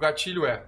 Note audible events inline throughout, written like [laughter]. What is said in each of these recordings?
gatilho é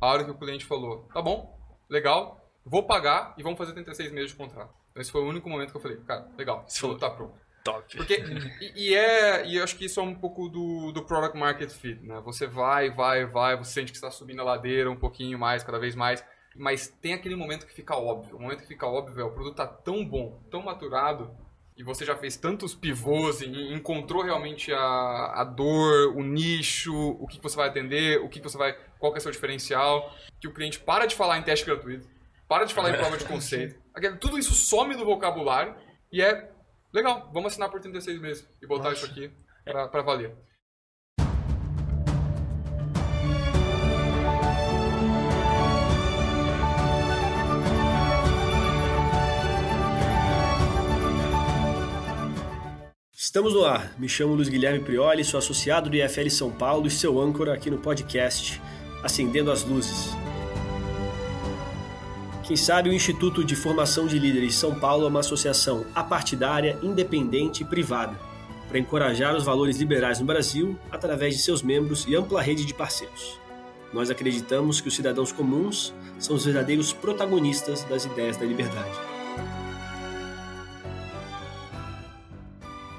a hora que o cliente falou, tá bom, legal, vou pagar e vamos fazer 36 meses de contrato. Então, esse foi o único momento que eu falei, cara, legal, isso tá pronto. Top. Porque, e, e é, e eu acho que isso é um pouco do, do product market fit, né? Você vai, vai, vai, você sente que está subindo a ladeira um pouquinho mais, cada vez mais, mas tem aquele momento que fica óbvio. O momento que fica óbvio é o produto tá tão bom, tão maturado, e você já fez tantos pivôs e encontrou realmente a, a dor, o nicho, o que, que você vai atender, o que, que você vai, qual que é o seu diferencial, que o cliente para de falar em teste gratuito, para de falar em prova de [laughs] conceito. Tudo isso some do vocabulário e é legal, vamos assinar por 36 meses e botar Nossa. isso aqui para valer. Estamos no ar. Me chamo Luiz Guilherme Prioli, sou associado do IFL São Paulo e seu âncora aqui no podcast Acendendo as Luzes. Quem sabe o Instituto de Formação de Líderes São Paulo é uma associação apartidária, independente e privada para encorajar os valores liberais no Brasil através de seus membros e ampla rede de parceiros. Nós acreditamos que os cidadãos comuns são os verdadeiros protagonistas das ideias da liberdade.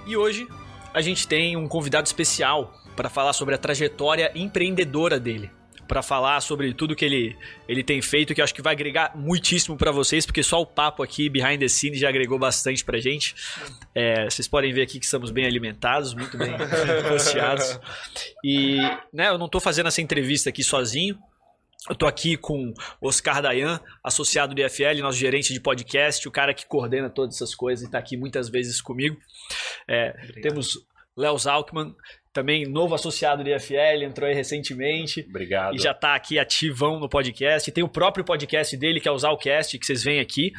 E hoje a gente tem um convidado especial para falar sobre a trajetória empreendedora dele. Para falar sobre tudo que ele, ele tem feito, que eu acho que vai agregar muitíssimo para vocês, porque só o papo aqui, behind the scenes, já agregou bastante pra gente. É, vocês podem ver aqui que estamos bem alimentados, muito bem [laughs] rosteados. E né, eu não estou fazendo essa entrevista aqui sozinho, eu estou aqui com Oscar Dayan, associado do IFL, nosso gerente de podcast, o cara que coordena todas essas coisas e está aqui muitas vezes comigo. É, temos Léo Zalkman, também novo associado do IFL, entrou aí recentemente. Obrigado. E já está aqui ativão no podcast. Tem o próprio podcast dele, que é o Zalcast, que vocês veem aqui.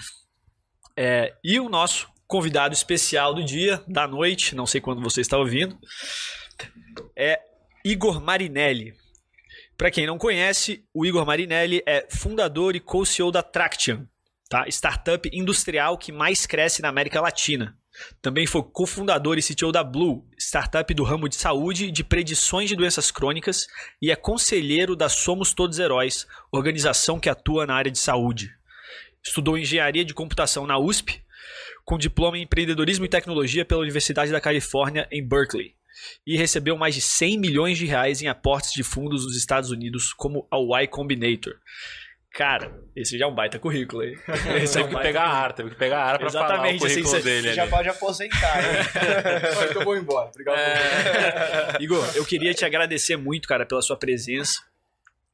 É, e o nosso convidado especial do dia, da noite, não sei quando você está ouvindo, é Igor Marinelli. Para quem não conhece, o Igor Marinelli é fundador e co-CEO da Traction, tá? startup industrial que mais cresce na América Latina. Também foi cofundador e CTO da Blue, startup do ramo de saúde de predições de doenças crônicas, e é conselheiro da Somos Todos Heróis, organização que atua na área de saúde. Estudou engenharia de computação na USP, com diploma em empreendedorismo e tecnologia pela Universidade da Califórnia em Berkeley e recebeu mais de 100 milhões de reais em aportes de fundos dos Estados Unidos, como a Y Combinator. Cara, esse já é um baita currículo aí. [laughs] Esse é teve um que pegar a ar, teve que pegar a ar pra Exatamente, falar o assim, currículo assim, dele. Você já pode aposentar. [laughs] então vou embora. Obrigado. É... [laughs] Igor, eu queria te agradecer muito, cara, pela sua presença.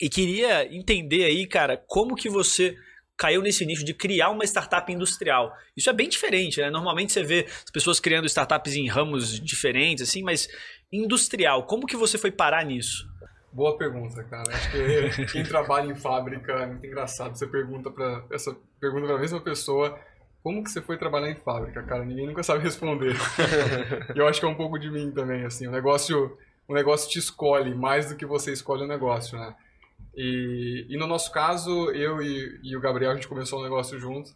E queria entender aí, cara, como que você caiu nesse nicho de criar uma startup industrial. Isso é bem diferente, né? Normalmente você vê as pessoas criando startups em ramos diferentes, assim, mas industrial, como que você foi parar nisso? Boa pergunta, cara. Acho que [laughs] quem trabalha em fábrica é muito engraçado. Você pergunta para essa pergunta para a mesma pessoa como que você foi trabalhar em fábrica, cara? Ninguém nunca sabe responder. e [laughs] eu acho que é um pouco de mim também, assim. O negócio, o negócio te escolhe mais do que você escolhe o negócio, né? E, e no nosso caso, eu e, e, o Gabriel, a gente começou um negócio junto.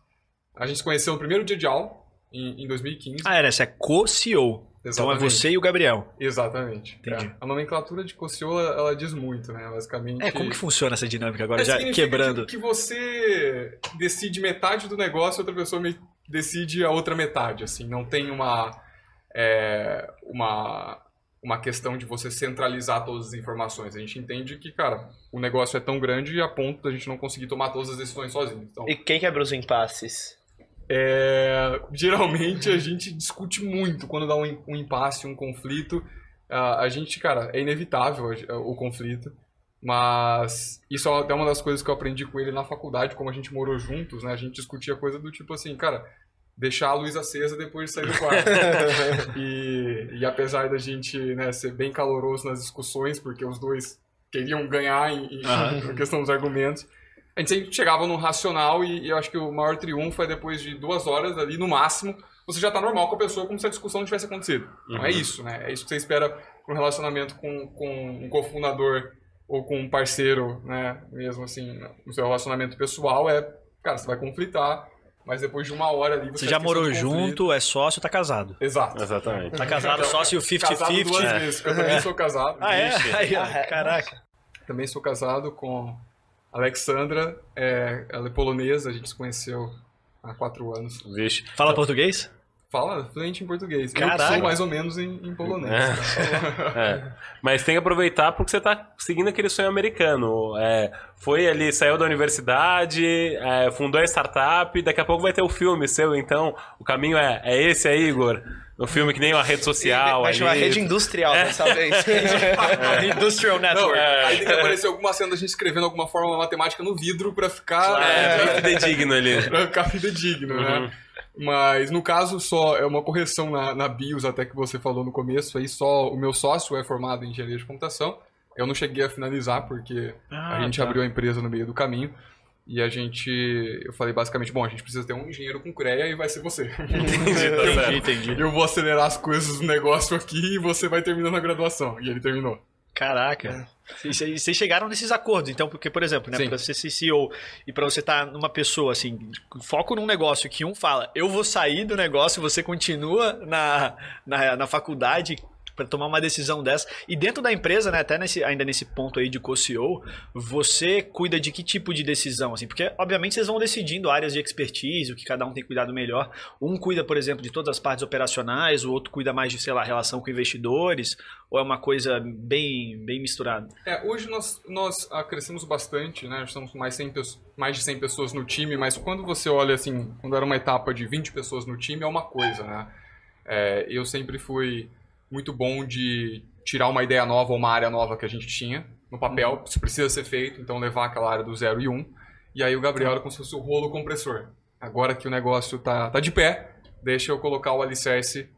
A gente se conheceu no primeiro dia de aula, em, em 2015. Ah, era, você é co-CEO. Então é você e o Gabriel. Exatamente. Entendi. É. A nomenclatura de co-CEO, ela, ela, diz muito, né? Basicamente... É, como que funciona essa dinâmica agora, é, já quebrando? Que, que você decide metade do negócio e outra pessoa decide a outra metade, assim. Não tem uma... É, uma uma questão de você centralizar todas as informações. A gente entende que, cara, o negócio é tão grande a ponto da gente não conseguir tomar todas as decisões sozinho. Então, e quem quebra os impasses? É, [laughs] geralmente a gente discute muito quando dá um, um impasse, um conflito. A, a gente, cara, é inevitável o, o conflito. Mas isso é uma das coisas que eu aprendi com ele na faculdade, como a gente morou juntos, né? A gente discutia coisa do tipo assim, cara, deixar a luz acesa depois de sair do quarto. [laughs] e, e apesar da gente né, ser bem caloroso nas discussões, porque os dois queriam ganhar em, em uhum. [laughs] questão dos argumentos, a gente sempre chegava no racional e, e, eu acho que o maior triunfo é depois de duas horas ali, no máximo, você já está normal com a pessoa como se a discussão não tivesse acontecido. Uhum. Não é isso, né? É isso que você espera para um relacionamento com, com um cofundador ou com um parceiro, né? Mesmo assim, no seu relacionamento pessoal, é, cara, você vai conflitar, mas depois de uma hora ali você, você já morou junto, é sócio, tá casado. Exato. Exatamente. Tá casado, sócio 50-50. Casado duas é. vezes, eu também sou casado. Ah, é? Aí, ah, é? Caraca. Também sou casado com a Alexandra, é, ela é polonesa, a gente se conheceu há quatro anos. Vixe. Fala português? Fala fluente em português. Eu Caraca. sou mais ou menos em, em polonês. tá? [laughs] É. Mas tem que aproveitar porque você tá seguindo aquele sonho americano. É, foi ali, saiu da universidade, é, fundou a startup, daqui a pouco vai ter o filme seu, então o caminho é, é esse aí, Igor? No filme que nem uma rede social. Vai chamar rede industrial dessa vez. [laughs] Industrial Não, Network. aí tem que aparecer alguma cena da gente escrevendo alguma fórmula matemática no vidro pra ficar, É, é, fidedigno ali. pra ficar fidedigno, [laughs] Uhum. né? Mas no caso só é uma correção na, na BIOS até que você falou no começo aí, só o meu sócio é formado em engenharia de computação. Eu não cheguei a finalizar porque Ah, a gente tá. abriu a empresa no meio do caminho. E a gente. Eu falei basicamente, bom, a gente precisa ter um engenheiro com CREA e vai ser você. [laughs] [laughs] Entendi, tá certo. Entendi, entendi. Eu vou acelerar as coisas do negócio aqui e você vai terminando a graduação. E ele terminou. Caraca. Vocês vocês chegaram nesses acordos, então, porque, por exemplo, né, pra você ser CEO e pra você estar numa pessoa, assim, foco num negócio que um fala, eu vou sair do negócio, você continua na, na, na faculdade pra tomar uma decisão dessa. E dentro da empresa, né, até nesse, ainda nesse ponto aí de co-CEO, você cuida de que tipo de decisão, assim? Porque, obviamente, vocês vão decidindo áreas de expertise, o que cada um tem cuidado melhor. Um cuida, por exemplo, de todas as partes operacionais, o outro cuida mais de, sei lá, relação com investidores, ou é uma coisa bem, bem misturada? É, hoje nós, nós crescemos bastante, né? Estamos com mais, 100 pesso- mais de 100 pessoas no time, mas quando você olha assim, quando era uma etapa de 20 pessoas no time, é uma coisa, né? É, eu sempre fui muito bom de tirar uma ideia nova ou uma área nova que a gente tinha no papel, isso precisa ser feito, então levar aquela área do 0 e 1. Um, e aí o Gabriel era como se fosse o rolo compressor. Agora que o negócio tá, tá de pé, deixa eu colocar o alicerce,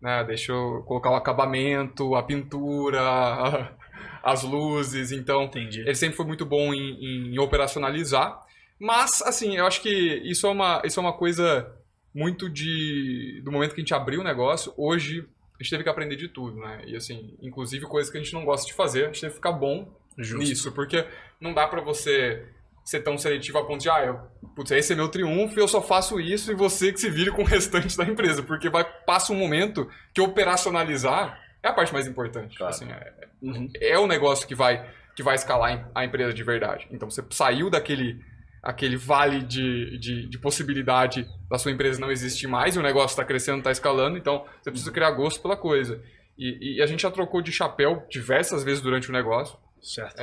né? Deixa eu colocar o acabamento, a pintura, a- [laughs] as luzes, então Entendi. ele sempre foi muito bom em, em operacionalizar. Mas, assim, eu acho que isso é uma, isso é uma coisa muito de. do momento que a gente abriu o negócio. Hoje, a gente teve que aprender de tudo, né? E, assim, inclusive coisas que a gente não gosta de fazer, a gente teve que ficar bom nisso. Porque não dá pra você ser tão seletivo a ponto de, ah, eu, putz, esse é meu triunfo e eu só faço isso e você que se vire com o [laughs] restante da empresa. Porque vai, passa um momento que operacionalizar é a parte mais importante. Claro. Assim, é, Uhum. é o negócio que vai, que vai escalar a empresa de verdade. Então você saiu daquele aquele vale de, de, de possibilidade da sua empresa não existir mais e o negócio está crescendo, está escalando, então você precisa criar gosto pela coisa. E, e a gente já trocou de chapéu diversas vezes durante o negócio. Certo.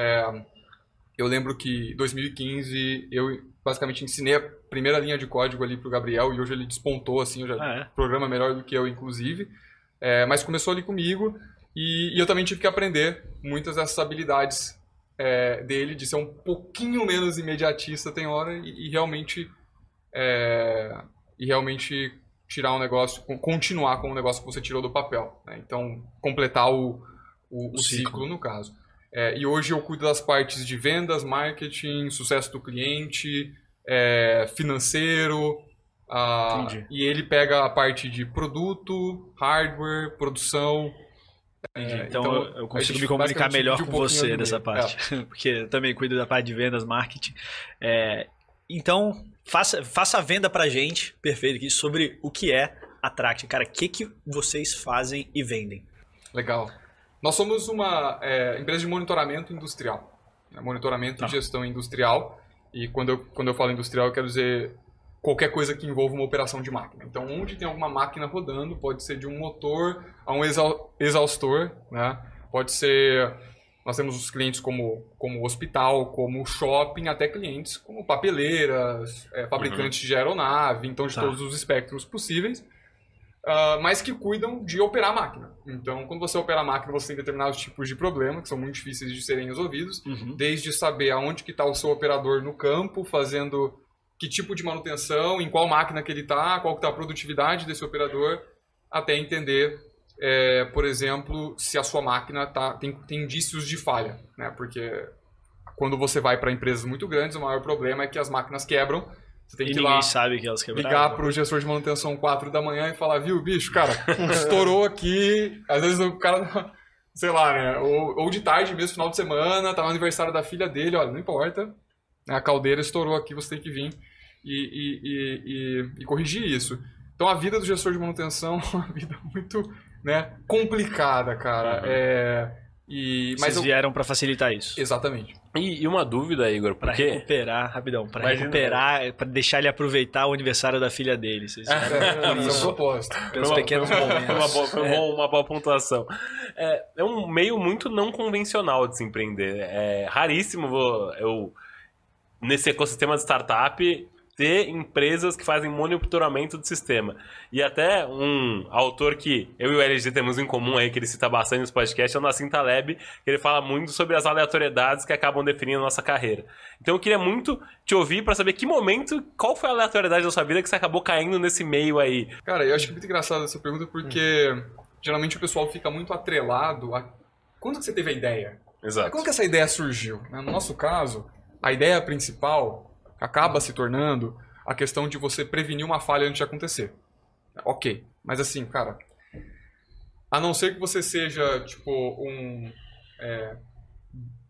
Eu lembro que em 2015 eu basicamente ensinei a primeira linha de código ali pro Gabriel e hoje ele despontou assim, já Ah, é? programa melhor do que eu, inclusive. É, mas começou ali comigo e, e eu também tive que aprender muitas dessas habilidades é, dele, de ser um pouquinho menos imediatista tem hora e, e realmente é, e realmente tirar um negócio, con- continuar com o negócio que você tirou do papel. né? Então, completar o, o, o O ciclo. ciclo. no caso. É, e hoje eu cuido das partes de vendas, marketing, sucesso do cliente, é, financeiro, Entendi. e ele pega a parte de produto, hardware, produção. É, então, eu- eu consigo me comunicar melhor com um pouquinho você dessa meio. parte. [laughs] Porque eu também cuido da parte de vendas, marketing. É, então, faça, faça a venda pra gente, perfeito, aqui, sobre o que é a Tract. Cara, o que, que vocês fazem e vendem? Legal. Nós somos uma é, empresa de monitoramento industrial. né? Monitoramento Tá. e gestão industrial. E quando eu, quando eu falo industrial, eu quero dizer qualquer coisa que envolva uma operação de máquina. Então, onde tem alguma máquina rodando, pode ser de um motor a um exau- exaustor, né? Pode ser... Nós temos os clientes como, como hospital, como shopping, até clientes como papeleiras, é, fabricantes de aeronave, então de Tá. todos os espectros possíveis. Ah, mas que cuidam de operar a máquina. Então, quando você opera a máquina, você tem determinados tipos de problema que são muito difíceis de serem resolvidos, desde saber aonde que está o seu operador no campo, fazendo que tipo de manutenção, em qual máquina que ele está, qual está a produtividade desse operador, até entender, é, por exemplo, se a sua máquina tá, tem, tem indícios de falha, né? Porque quando você vai para empresas muito grandes, o maior problema é que as máquinas quebram. Você tem E que ir lá sabe que elas quebraram. ligar pro gestor de manutenção 4 da manhã e falar, viu, bicho, cara, estourou aqui. Às vezes o cara, sei lá, né? Ou, ou de tarde mesmo, final de semana, tá no aniversário da filha dele, olha, não importa. né, A caldeira estourou aqui, você tem que vir e, e, e, e- e corrigir isso. Então a vida do gestor de manutenção [laughs] é uma vida muito né, complicada, cara. É, E, mas Vocês eu, vieram pra facilitar isso. exatamente. E, e uma dúvida, Igor, Pra porque... recuperar, rapidão, Imagina. recuperar, pra deixar ele aproveitar o aniversário da filha dele. Vocês [laughs] por Esse é isso, propósito. pelos Foi uma- pequenos foi uma- momentos. Foi uma boa, um bom- uma boa pontuação. É, é um meio muito não convencional de se empreender. É raríssimo eu, nesse ecossistema de startup, ter empresas que fazem monitoramento do sistema. E até um autor que eu e o LG temos em comum aí, que ele cita bastante nos podcasts, é o Nassim Taleb, que ele fala muito sobre as aleatoriedades que acabam definindo a nossa carreira. Então eu queria muito te ouvir para saber que momento, qual foi a aleatoriedade da sua vida que você acabou caindo nesse meio aí. Cara, eu acho que é muito engraçado essa pergunta porque geralmente o pessoal fica muito atrelado a. Quando que você teve a ideia? Exato. Como que essa ideia surgiu? No nosso caso, a ideia principal acaba se tornando a questão de você prevenir uma falha antes de acontecer. Ok, mas assim, cara, a não ser que você seja, tipo, um, é,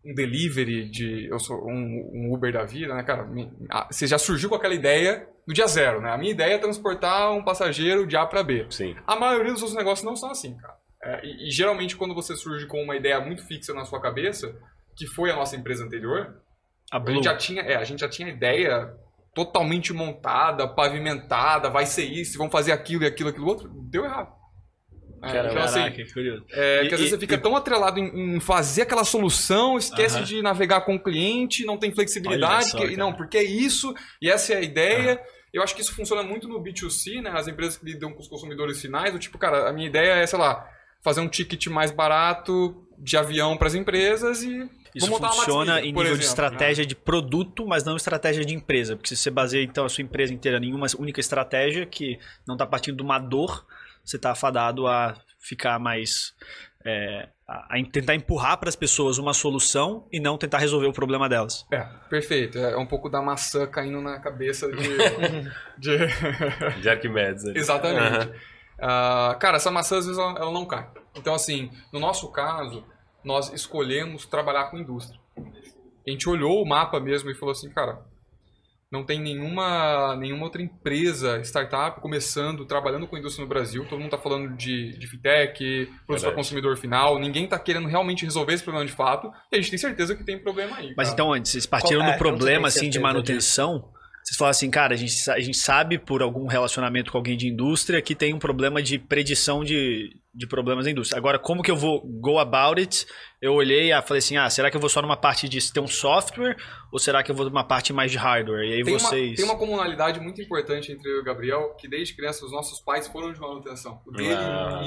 um delivery de. Eu sou um, um Uber da vida, né, cara? me- a- Você já surgiu com aquela ideia do dia zero, né? A minha ideia é transportar um passageiro de A para B. Sim. A maioria dos seus negócios não são assim, cara. É, e, e geralmente quando você surge com uma ideia muito fixa na sua cabeça, que foi a nossa empresa anterior, A a Blue. gente já tinha, é, a gente já tinha ideia totalmente montada, pavimentada, vai ser isso, vão fazer aquilo e aquilo, aquilo outro, deu errado. É, Caramba, então, assim, caraca, curioso. é, E- que às vezes e- você fica tão atrelado em, em fazer aquela solução, esquece Aham. de navegar com o cliente, não tem flexibilidade, só, que- cara. não, porque é isso, e essa é a ideia. Eu acho que isso funciona muito no B2C, né? As empresas que lidam com os consumidores finais, do tipo, cara, a minha ideia é, sei lá, fazer um ticket mais barato de avião para as empresas e Isso funciona em nível de exemplo, né? estratégia de produto, mas não estratégia de empresa. Porque se você baseia então a sua empresa inteira em uma única estratégia que não está partindo de uma dor, você está afadado a ficar mais. é, a, a tentar empurrar para as pessoas uma solução e não tentar resolver o problema delas. É, perfeito. É um pouco da maçã caindo na cabeça de. [laughs] de... De Arquimedes. ali. Exatamente. Aham. Ah, cara, essa maçã às vezes ela, ela não cai. Então, assim, no nosso caso, nós escolhemos trabalhar com indústria. A gente olhou o mapa mesmo e falou assim, cara, não tem nenhuma, nenhuma outra empresa, startup, começando, trabalhando com indústria no Brasil. Todo mundo está falando de, de fintech, produto para consumidor final. Ninguém está querendo realmente resolver esse problema de fato. E a gente tem certeza que tem problema aí. Mas cara. então, antes, vocês partiram Qual- é, do não problema tenho assim, de manutenção. Vocês falaram assim, cara, a gente, a gente sabe por algum relacionamento com alguém de indústria que tem um problema de predição de, de problemas da indústria. Agora, como que eu vou go about it? Eu olhei e falei assim, ah, será que eu vou só numa parte de ter um software ou será que eu vou numa parte mais de hardware? E aí Tem, vocês... uma, tem uma comunalidade muito importante entre eu e o Gabriel, que desde criança os nossos pais foram de manutenção. O dele Ah.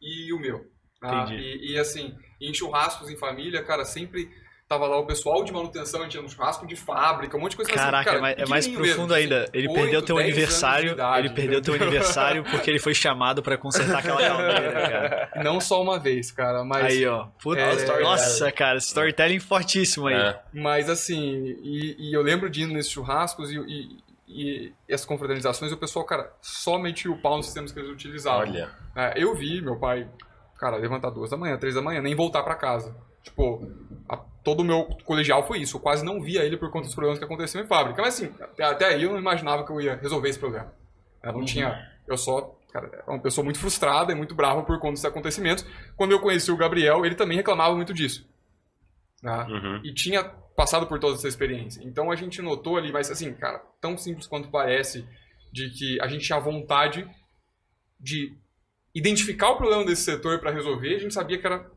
e, e o meu. tá? Entendi. E, e, assim, em churrascos em família, cara, sempre tava lá o pessoal de manutenção, a gente ia no churrasco de fábrica, um monte de coisa assim, Caraca, cara, é mais, é mais profundo mesmo, ainda. assim, Ele oito, perdeu teu 10 anos de aniversário. idade, ele perdeu teu entendeu? aniversário [laughs] porque ele foi chamado pra consertar aquela caldeira, cara. Não só uma vez, cara, mas... Aí, ó. Puta, É, nossa, cara, storytelling fortíssimo aí. É. Mas assim, e, e eu lembro de ir nesses churrascos e, e, e essas confraternizações, o pessoal, cara, só metia o pau nos sistemas que eles utilizavam. Olha. É, eu vi meu pai, cara, levantar duas da manhã, três da manhã, nem voltar pra casa. Tipo, a- todo o meu colegial foi isso. Eu quase não via ele por conta dos problemas que aconteciam em fábrica. Mas assim, até, até aí eu não imaginava que eu ia resolver esse problema. Eu não tinha. Eu só. Cara, é uma pessoa muito frustrada e muito brava por conta desses acontecimentos. Quando eu conheci o Gabriel, ele também reclamava muito disso. Né? Uhum. e tinha passado por toda essa experiência. Então a gente notou ali, mas assim, cara, tão simples quanto parece, de que a gente tinha vontade de identificar o problema desse setor para resolver, a gente sabia que era,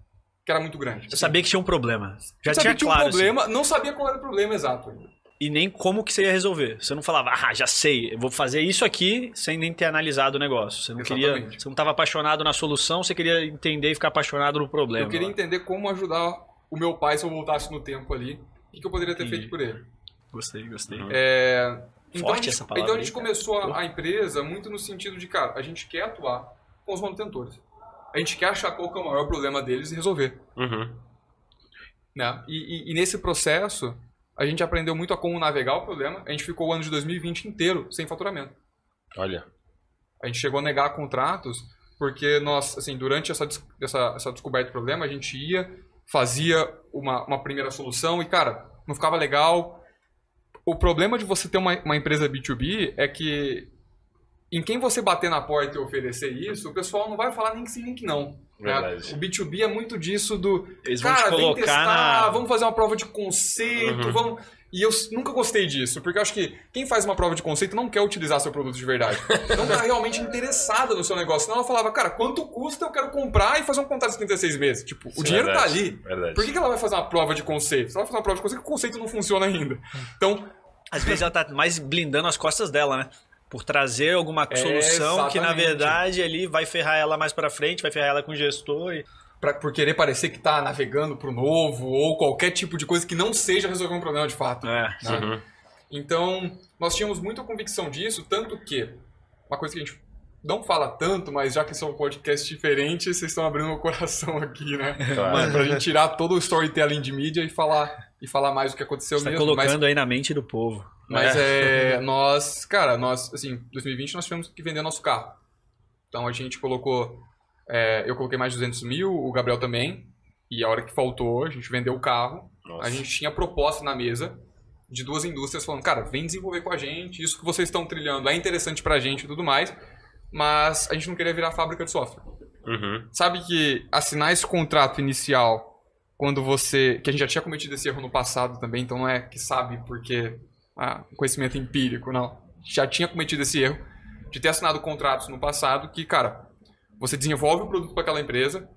que era muito grande. Eu sabia que tinha um problema. Já sabia tinha que tinha claro. um assim. problema, não sabia qual era o problema exato. ainda. e nem como que você ia resolver. Você não falava, ah, já sei, eu vou fazer isso aqui sem nem ter analisado o negócio. Você não queria, Exatamente. você não estava apaixonado na solução, você queria entender e ficar apaixonado no problema. Eu queria lá. entender como ajudar o meu pai se eu voltasse no tempo ali, o que que eu poderia ter Entendi. feito por ele. Gostei, gostei. Uhum. É, então, Forte a gente, essa palavra então a aí, gente cara. começou a, a empresa muito no sentido de, cara, a gente quer atuar com os manutentores. A gente quer achar qual que é o maior problema deles e resolver. Uhum. né? E, e- e nesse processo, a gente aprendeu muito a como navegar o problema. A gente ficou o ano de 2020 inteiro sem faturamento. Olha. A gente chegou a negar contratos porque nós, assim, durante essa, essa, essa descoberta do problema, a gente ia, fazia uma, uma primeira solução e, cara, não ficava legal. O problema de você ter uma, uma empresa B2B é que em quem você bater na porta e oferecer isso, o pessoal não vai falar nem que sim, nem que não. né? Verdade. O B2B é muito disso do. Eles vão cara, te vem colocar testar, na. vamos fazer uma prova de conceito, Uhum. vamos. E eu nunca gostei disso, porque eu acho que quem faz uma prova de conceito não quer utilizar seu produto de verdade. Não tá realmente interessada no seu negócio. Senão ela falava, cara, quanto custa eu quero comprar e fazer um contrato de 36 meses? Tipo, o Sim, dinheiro tá verdade, ali. Verdade. Por que, que ela vai fazer uma prova de conceito? Se ela vai fazer uma prova de conceito, o conceito não funciona ainda. Então, Às vezes ela tá mais blindando as costas dela, né? Por trazer alguma É, solução que, na exatamente. verdade, ali vai ferrar ela mais pra frente, vai ferrar ela com o gestor. E... pra, por querer parecer que tá navegando pro novo ou qualquer tipo de coisa que não seja resolver um problema de fato. É. né? Uhum. Então, nós tínhamos muita convicção disso, tanto que, uma coisa que a gente não fala tanto, mas já que são um podcast diferente, vocês estão abrindo o coração aqui, né? [laughs] Claro. Pra gente tirar todo o storytelling de mídia e falar, e falar mais o que aconteceu Você tá mesmo. Mas, colocando aí na mente do povo. Mas é, nós, cara, nós, assim, 2020 nós tivemos que vender nosso carro. Então a gente colocou, é, eu coloquei mais de 200 mil, o Gabriel também, e a hora que faltou, a gente vendeu o carro, Nossa. a gente tinha proposta na mesa de duas indústrias falando, cara, vem desenvolver com a gente, isso que vocês estão trilhando é interessante pra gente e tudo mais, mas a gente não queria virar fábrica de software. Uhum. Sabe que assinar esse contrato inicial, quando você. que a gente já tinha cometido esse erro no passado também, então não é que sabe porque. Ah, conhecimento empírico, não. Já tinha cometido esse erro de ter assinado contratos no passado que, cara, você desenvolve o produto para aquela empresa,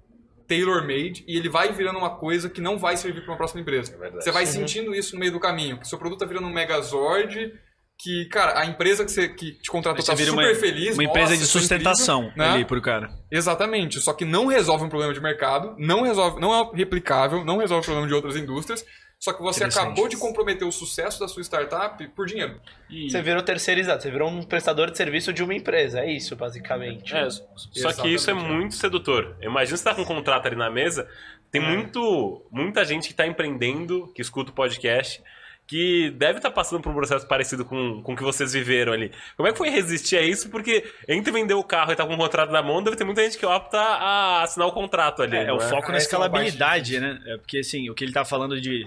tailor-made, e ele vai virando uma coisa que não vai servir para uma próxima empresa. É verdade. Você vai sentindo isso no meio do caminho, que seu produto tá virando um megazord, que, cara, a empresa que, você, que te contratou tá vira super uma- feliz. Uma empresa nossa, de é sustentação incrível, né? ali pro cara. Exatamente, só que não resolve um problema de mercado, não resolve, não é replicável, não resolve o problema de outras indústrias, só que você acabou de comprometer o sucesso da sua startup por dinheiro. E Você virou terceirizado, você virou um prestador de serviço de uma empresa. É isso, basicamente. É, só que isso é Exatamente. muito sedutor. Imagina você tá com um contrato ali na mesa, tem muito, muita gente que tá empreendendo, que escuta o podcast, que deve estar passando por um processo parecido com, com o que vocês viveram ali. Como é que foi resistir a isso? Porque entre vender o carro e estar com um contrato na mão, deve ter muita gente que opta a assinar o contrato ali. É, é o foco na é parte escalabilidade, né? É porque assim, o que ele tá falando de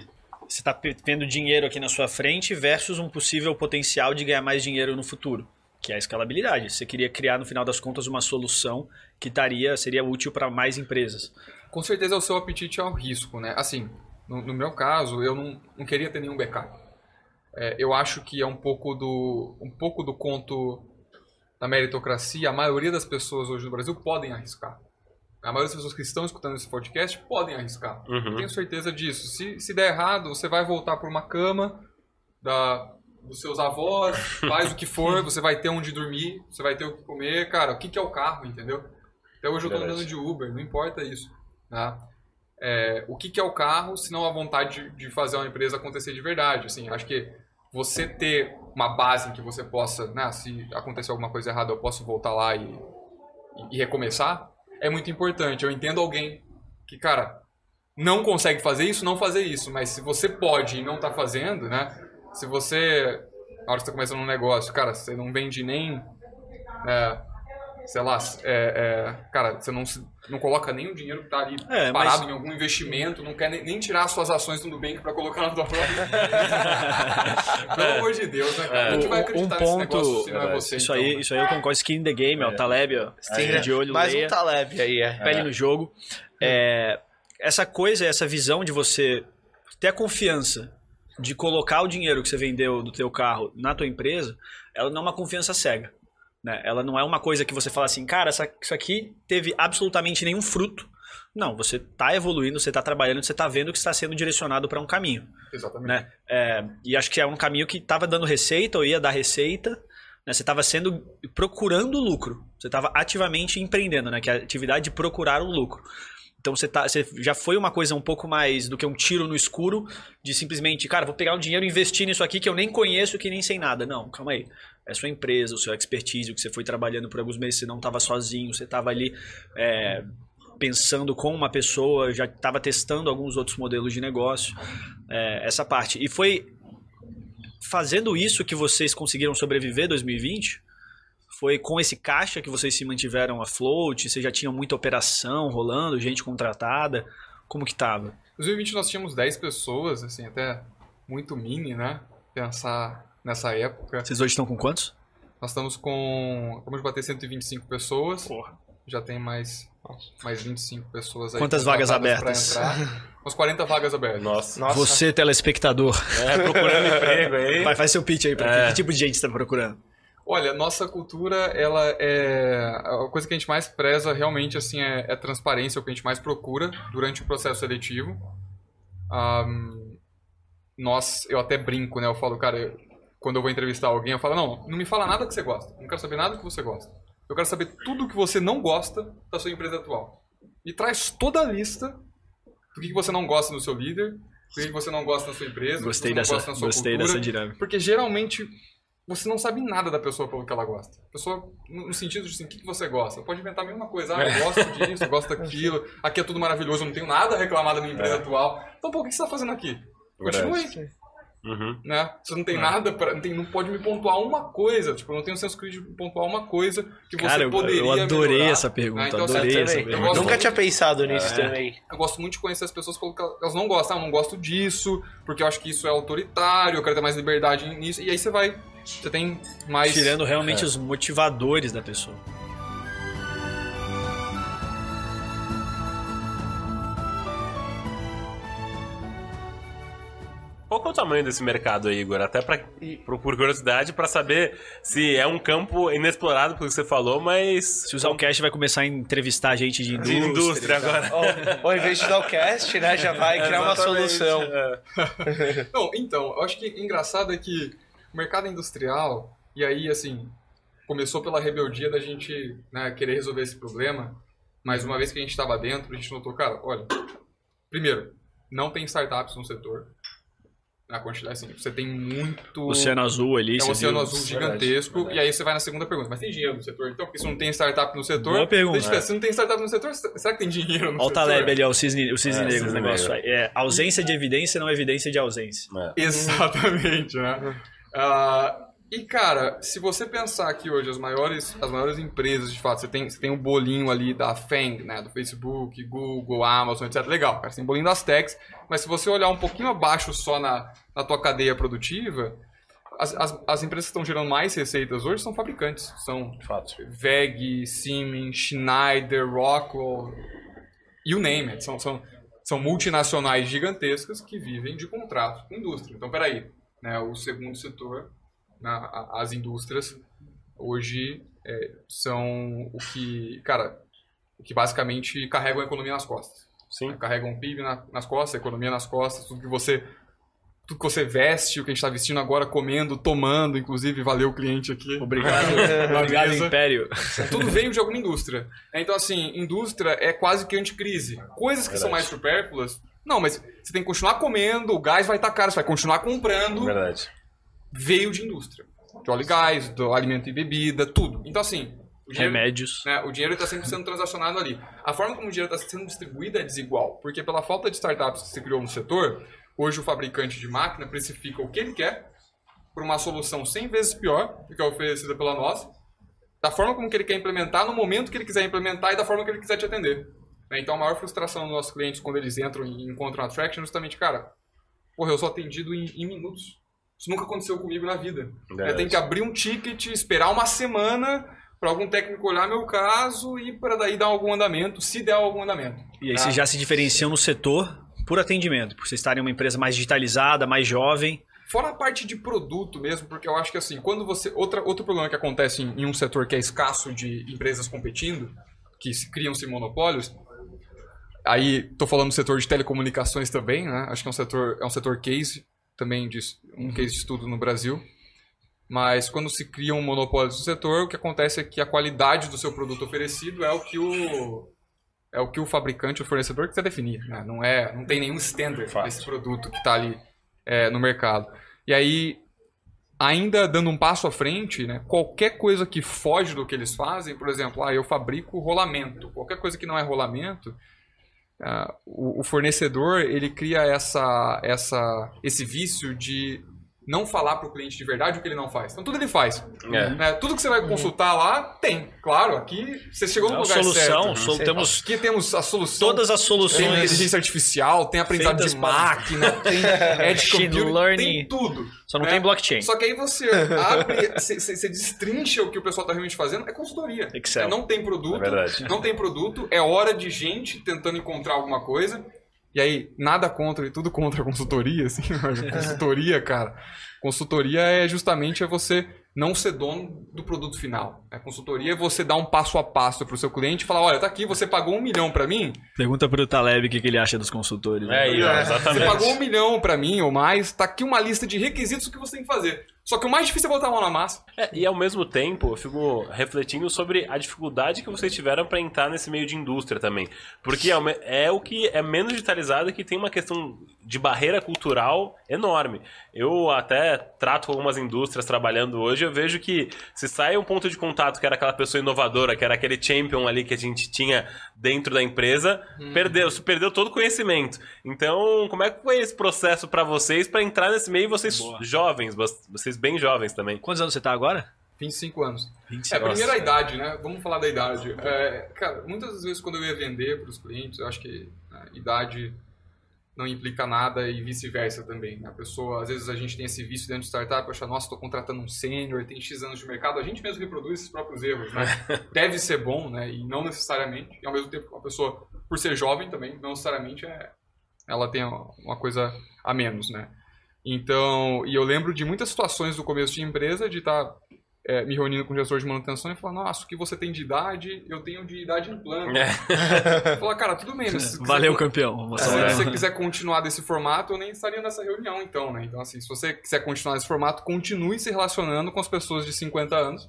você tá pe- vendo dinheiro aqui na sua frente versus um possível potencial de ganhar mais dinheiro no futuro, que é a escalabilidade. Você queria criar no final das contas uma solução que estaria seria útil para mais empresas. com certeza é o seu apetite ao risco, né? Assim, no, no meu caso, eu não, não queria ter nenhum backup. É, eu acho que é um pouco do um pouco do conto da meritocracia. A maioria das pessoas hoje no Brasil podem arriscar. A maioria das pessoas que estão escutando esse podcast podem arriscar. Eu Uhum. tenho certeza disso. Se, se der errado, você vai voltar por uma cama da, dos seus avós, [laughs] faz o que for, você vai ter onde dormir, você vai ter o que comer. Cara, o que, que é o carro, entendeu? Até hoje eu Verdade. andando de Uber, não importa isso. Tá? É, o que, que é o carro, se não a vontade de, de fazer uma empresa acontecer de verdade. Assim, acho que você ter uma base em que você possa, né, se acontecer alguma coisa errada, eu posso voltar lá e, e- e recomeçar, é muito importante. Eu entendo alguém que, cara, não consegue fazer isso, não fazer isso. Mas se você pode e não tá fazendo, né? Se você, na hora que você tá começando um negócio, cara, você não vende nem, é, sei lá, é, é, cara, você não, se- não coloca nem o dinheiro que tá ali É, mas- parado em algum investimento, não quer nem, nem tirar suas ações do Nubank pra colocar na tua própria. [laughs] Pelo amor de Deus, né, cara? É. Quem que vai Um acreditar nesse ponto- negócio se não é Verdade. você? Isso então, aí, né? isso aí eu concordo. Skin the game, ó, o Taleb, ó. Fica de olho, Mais leia. um Taleb aí, é. pele no jogo. É, essa coisa, essa visão de você ter a confiança de colocar o dinheiro que você vendeu do teu carro na tua empresa, ela não é uma confiança cega. Né? Ela não é uma coisa que você fala assim, cara, essa- isso aqui teve absolutamente nenhum fruto. Não, você está evoluindo, você está trabalhando, você está vendo que está sendo direcionado para um caminho. Exatamente. Né? É, e acho que é um caminho que estava dando receita, ou ia dar receita, né? Você estava sendo procurando lucro. Você estava ativamente empreendendo, né? Que é a atividade de procurar o lucro. Então você, tá, você já foi uma coisa um pouco mais do que um tiro no escuro, de simplesmente, cara, vou pegar um dinheiro e investir nisso aqui que eu nem conheço, que nem sei nada. Não, calma aí. É sua empresa, o seu expertise, o que você foi trabalhando por alguns meses, você não estava sozinho, você estava ali é, pensando com uma pessoa, já estava testando alguns outros modelos de negócio, é, essa parte. E foi fazendo isso que vocês conseguiram sobreviver 2020? Foi com esse caixa que vocês se mantiveram afloat? Vocês já tinham muita operação rolando, gente contratada? Como que? Em 2020 nós tínhamos 10 pessoas, assim, até muito mini, né? Pensar nessa época. Vocês hoje estão com quantos? Nós estamos com. Acabamos de bater 125 pessoas. Porra. Já tem mais, mais 25 pessoas aí. Quantas vagas abertas? [laughs] Umas 40 vagas abertas. Nossa. Nossa. Você, telespectador, É, procurando [laughs] emprego aí. vai, faz seu pitch aí. Pra É. que, que tipo de gente você tá procurando? Olha, nossa cultura, ela é. A coisa que a gente mais preza realmente assim é, é transparência, é o que a gente mais procura durante o processo seletivo. Ahm, nós, eu até brinco, né? Eu falo, cara, eu- quando eu vou entrevistar alguém, eu falo, não, não me fala nada que você gosta. Não quero saber nada que você gosta. Eu quero saber tudo que você não gosta da sua empresa atual. E traz toda a lista do que você não gosta no seu líder, do que você não gosta na sua empresa, do que Gostei você não dessa, gosta na sua gostei cultura. dessa dinâmica. Porque geralmente você não sabe nada da pessoa pelo que ela gosta. A pessoa, no sentido de assim, o que, você gosta? Pode inventar a mesma coisa. Ah, eu gosto disso, eu gosto daquilo. [laughs] Aqui é tudo maravilhoso, eu não tenho nada a reclamar da minha empresa atual. Então, pô, o que você está fazendo aqui? Continue aí. Uhum. Né? Você não tem nada pra. Não, tem, não pode me pontuar uma coisa. Tipo, eu não tenho senso crítico de pontuar uma coisa que você Cara, eu, poderia eu adorei melhorar. essa pergunta, Ah, então, assim, adorei Eu essa pergunta. gosto Nunca muito. tinha pensado nisso É. também. Eu gosto muito de conhecer as pessoas pelo que elas não gostam. Ah, eu não gosto disso, porque eu acho que isso é autoritário, eu quero ter mais liberdade nisso. E aí você vai. Você tem mais. Tirando É. realmente os motivadores da pessoa. Qual que é o tamanho desse mercado aí, Igor? Até pra, por, por curiosidade, pra saber se é um campo inexplorado, pelo que você falou, mas. Se usar o cast vai começar a entrevistar gente de de indústria. indústria agora. Ou, ou em vez de dar o cast, né, já vai criar uma solução. é. Não, então, eu acho que engraçado é que o mercado industrial, e aí, assim, começou pela rebeldia da gente né, querer resolver esse problema, mas uma vez que a gente estava dentro, a gente notou, cara, olha, primeiro, não tem startups no setor. Na quantidade, assim, você tem muito. Oceano Azul ali. É um oceano viu? azul Verdade, gigantesco. verdade. E aí você vai na segunda pergunta. Mas tem dinheiro no setor? Então, porque se não tem startup no setor. Boa pergunta. deixa ver, Se não tem startup no setor, será que tem dinheiro no Olha o setor? Taleb ali, ó, o cisne, o cisne É, negro o negócio. negro. É, ausência de evidência não é evidência de ausência. É. Exatamente, né? Ah, e, cara, se você pensar que hoje as maiores, as maiores empresas, de fato, você tem, você tem o bolinho ali da FANG, né? Do Facebook, Google, Amazon, etc. Legal, cara, você tem o bolinho das techs, mas se você olhar um pouquinho abaixo só na, na tua cadeia produtiva, as, as, as empresas que estão gerando mais receitas hoje são fabricantes. São De fato. VEG, Siemens, Schneider, Rockwell, you name it. São, são, são multinacionais gigantescas que vivem de contrato com indústria. Então, peraí, né, o segundo setor, né, a- as indústrias, hoje é, são o que, cara, o que basicamente carregam a economia nas costas. Sim. Carregam o PIB na- nas costas, a economia nas costas, tudo que você tudo que você veste, o que a gente está vestindo agora, comendo, tomando, inclusive, valeu o cliente aqui. Obrigado, [laughs] Na obrigado. Império. Tudo veio de alguma indústria. É, Então, assim, indústria é quase que anticrise. Coisas que são mais supérfluas, não, mas você tem que continuar comendo, o gás vai estar caro, você vai continuar comprando. Verdade. Veio de indústria. De óleo e gás, do alimento e bebida, tudo. Então, assim, o dinheiro, Remédios. né, o dinheiro está sempre sendo transacionado ali. A forma como o dinheiro está sendo distribuído é desigual, porque pela falta de startups que se criou no setor, hoje o fabricante de máquina precifica o que ele quer por uma solução 100 vezes pior do que a oferecida pela nossa, da forma como que ele quer implementar, no momento que ele quiser implementar e da forma que ele quiser te atender. Né, Então a maior frustração dos nossos clientes quando eles entram e encontram a Traction é justamente, cara, porra, eu sou atendido em, em minutos. Isso nunca aconteceu comigo na vida. Verdade. Eu tenho que abrir um ticket, esperar uma semana para algum técnico olhar meu caso e para daí dar algum andamento, se der algum andamento. E aí Tá? vocês já se diferenciam no setor por atendimento, por vocês estarem em uma empresa mais digitalizada, mais jovem. Fora a parte de produto mesmo, porque eu acho que assim, quando você. Outra, outro problema que acontece em, em um setor que é escasso de empresas competindo, que se criam-se monopólios. Aí, tô falando do setor de telecomunicações também, né? Acho que é um setor, é um setor case também, de, um case de estudo no Brasil. Mas quando se cria um monopólio do setor, o que acontece é que a qualidade do seu produto oferecido é o que o é o que o fabricante, o fornecedor quiser definir. Né? Não é, não tem nenhum standard Fato. desse produto que está ali é, no mercado. E aí, ainda dando um passo à frente, né, qualquer coisa que foge do que eles fazem, por exemplo, ah, eu fabrico rolamento. Qualquer coisa que não é rolamento, ah, o, o fornecedor ele cria essa, essa, esse vício de não falar pro cliente de verdade o que ele não faz. Então tudo ele faz. É. Né? Tudo que você vai consultar lá, tem. Claro, aqui você chegou no É lugar solução, certo. sol- temos Aqui temos a solução. todas as Tem soluções. inteligência artificial, tem aprendizado de para- máquina, tem [laughs] edge computing, learning. tem tudo. Só não né? tem blockchain. Só que aí você abre, você, você- destrincha o que o pessoal tá realmente fazendo, é consultoria. Excel. Não tem produto, É verdade. não tem produto, é hora de gente tentando encontrar alguma coisa. E aí, nada contra e tudo contra a consultoria, assim, [laughs] mas consultoria, cara. Consultoria é justamente é você não ser dono do produto final. A consultoria é você dar um passo a passo pro seu cliente e falar, olha, tá aqui, você pagou um milhão pra mim, Pergunta pro Taleb o que, que ele acha dos consultores. É, aí, ó, você exatamente. pagou um milhão pra mim ou mais, tá aqui uma lista de requisitos que você tem que fazer. Só que o mais difícil é botar a mão na massa. É, e ao mesmo tempo, eu fico refletindo sobre a dificuldade que vocês tiveram para entrar nesse meio de indústria também. Porque é é o que é menos digitalizado que tem uma questão de barreira cultural enorme. Eu até trato com algumas indústrias trabalhando hoje, eu vejo que se sai um ponto de contato que era aquela pessoa inovadora, que era aquele champion ali que a gente tinha dentro da empresa, perdeu, se perdeu todo o conhecimento. Então, como é que foi esse processo para vocês para entrar nesse meio, vocês Boa. jovens, vocês bem jovens também? Quantos anos você tá agora? 25 anos. 25. É, primeiro a idade, né? Vamos falar da idade. É, cara, muitas vezes quando eu ia vender para os clientes, eu acho que a idade não implica nada e vice-versa também. né? A pessoa, às vezes a gente tem esse vício dentro de startup, acha, nossa, estou contratando um sênior, tem X anos de mercado, a gente mesmo reproduz esses próprios erros, né? [laughs] Deve ser bom, né? E não necessariamente. E ao mesmo tempo, uma pessoa, por ser jovem também, não necessariamente é, ela tem uma coisa a menos, né? Então, e eu lembro de muitas situações do começo de empresa de estar é, me reunindo com o gestor de manutenção e falar, nossa, o que você tem de idade, eu tenho de idade em plano. É. [laughs] Falar, cara, tudo bem, se Valeu, quiser- campeão. se você quiser continuar desse formato, eu nem estaria nessa reunião, então, né? Então, assim, se você quiser continuar nesse formato, continue se relacionando com as pessoas de 50 anos,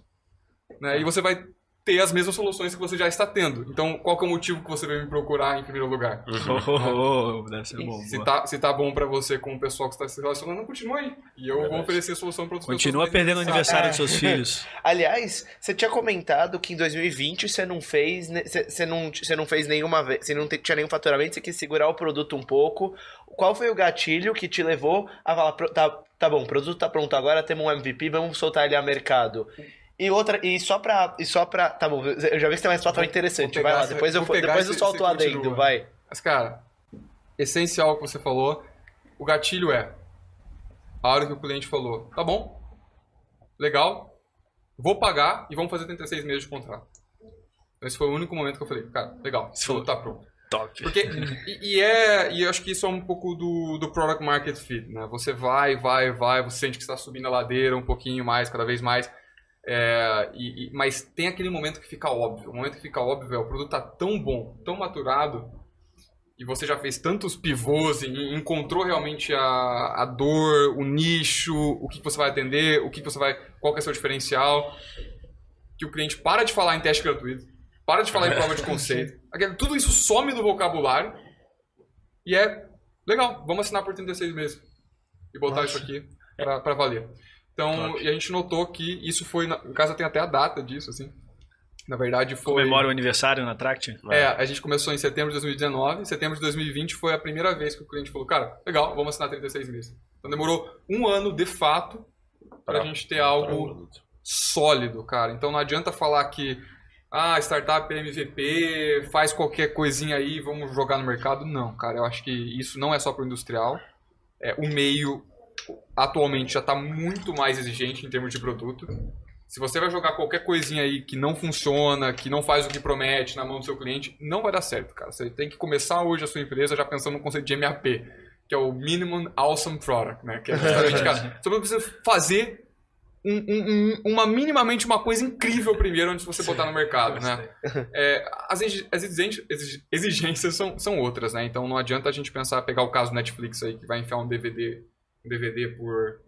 né? E você vai ter as mesmas soluções que você já está tendo. Então, qual que é o motivo que você veio me procurar em primeiro lugar? Oh, [laughs] oh, oh, deve ser bom. Se tá, se tá bom pra você com o pessoal que está se relacionando, continua aí. E eu vou oferecer solução para outras Continua pessoas. perdendo o aniversário dos É. seus filhos. [laughs] Aliás, você tinha comentado que em 2020 você não fez, você não, você não fez nenhuma vez, você não tinha nenhum faturamento, você quis segurar o produto um pouco. Qual foi o gatilho que te levou a falar, "Pro- tá, tá bom, o produto tá pronto agora, temos um MVP, vamos soltar ele a mercado. E outra, e só pra, e só pra, tá bom, eu já vi que tem uma situação interessante, vou vai lá, pegar depois eu, vou pegar depois eu solto o adendo, vai. Mas, cara, essencial o que você falou, o gatilho é a hora que o cliente falou, tá bom, legal, vou pagar e vamos fazer 36 meses de contrato. Esse foi o único momento que eu falei, cara, legal, esse produto tá pronto. Top. Porque, e, e é, e eu acho que isso é um pouco do, do product market fit, né? Você vai, vai, vai, você sente que está subindo a ladeira um pouquinho mais, cada vez mais. É, e- e- mas tem aquele momento que fica óbvio. O momento que fica óbvio é o produto tá tão bom, tão maturado, e você já fez tantos pivôs e encontrou realmente a, a dor, o nicho, o que que você vai atender, o que que você vai, qual que é o seu diferencial, que o cliente para de falar em teste gratuito, para de falar em prova de [laughs] conceito. Tudo isso some do vocabulário e é legal, vamos assinar por 36 meses e botar isso aqui pra valer. Então, e a gente notou que isso foi, na, em casa tem até a data disso, assim. Na verdade foi... Comemora o aniversário na Tract? É, a gente começou em setembro de 2019. Em setembro de 2020 foi a primeira vez que o cliente falou, cara, legal, vamos assinar 36 meses. Então demorou um ano, de fato, para a Pra- gente ter algo sólido, cara. Então não adianta falar que ah, startup é MVP, faz qualquer coisinha aí, vamos jogar no mercado. Não, cara, eu acho que isso não é só para o industrial. É, o meio atualmente já está muito mais exigente em termos de produto. Se você vai jogar qualquer coisinha aí que não funciona, que não faz o que promete na mão do seu cliente, não vai dar certo, cara. Você tem que começar hoje a sua empresa já pensando no conceito de MAP, que é o Minimum Awesome Product, né? Que é justamente, [laughs] cara, você precisa fazer um- um- um- uma minimamente uma coisa incrível primeiro antes de você botar no mercado, né? [laughs] É, as exi- as exigências, exig- exigências são, são outras, né? Então não adianta a gente pensar, pegar o caso Netflix aí, que vai enfiar um DVD, DVD por,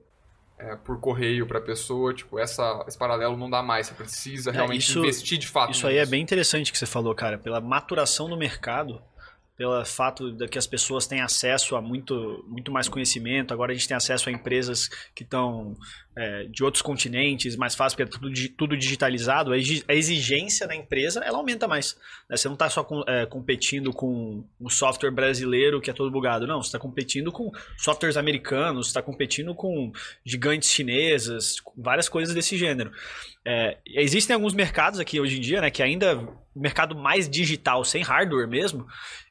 é, por correio pra pessoa, tipo, essa, esse paralelo não dá mais, você precisa É, realmente isso- investir de fato Isso aí é bem interessante que você falou, cara. Pela maturação no mercado, pelo fato de que as pessoas têm acesso a muito, muito mais conhecimento. Agora a gente tem acesso a empresas que estão é, de outros continentes, mais fácil, porque é tudo, tudo digitalizado. A exi- a exigência da empresa ela aumenta mais. né? Você não está só com- é, competindo com um software brasileiro que é todo bugado. Não, você está competindo com softwares americanos, está competindo com gigantes chinesas, várias coisas desse gênero. É, existem alguns mercados aqui hoje em dia, né, que ainda mercado mais digital, sem hardware mesmo,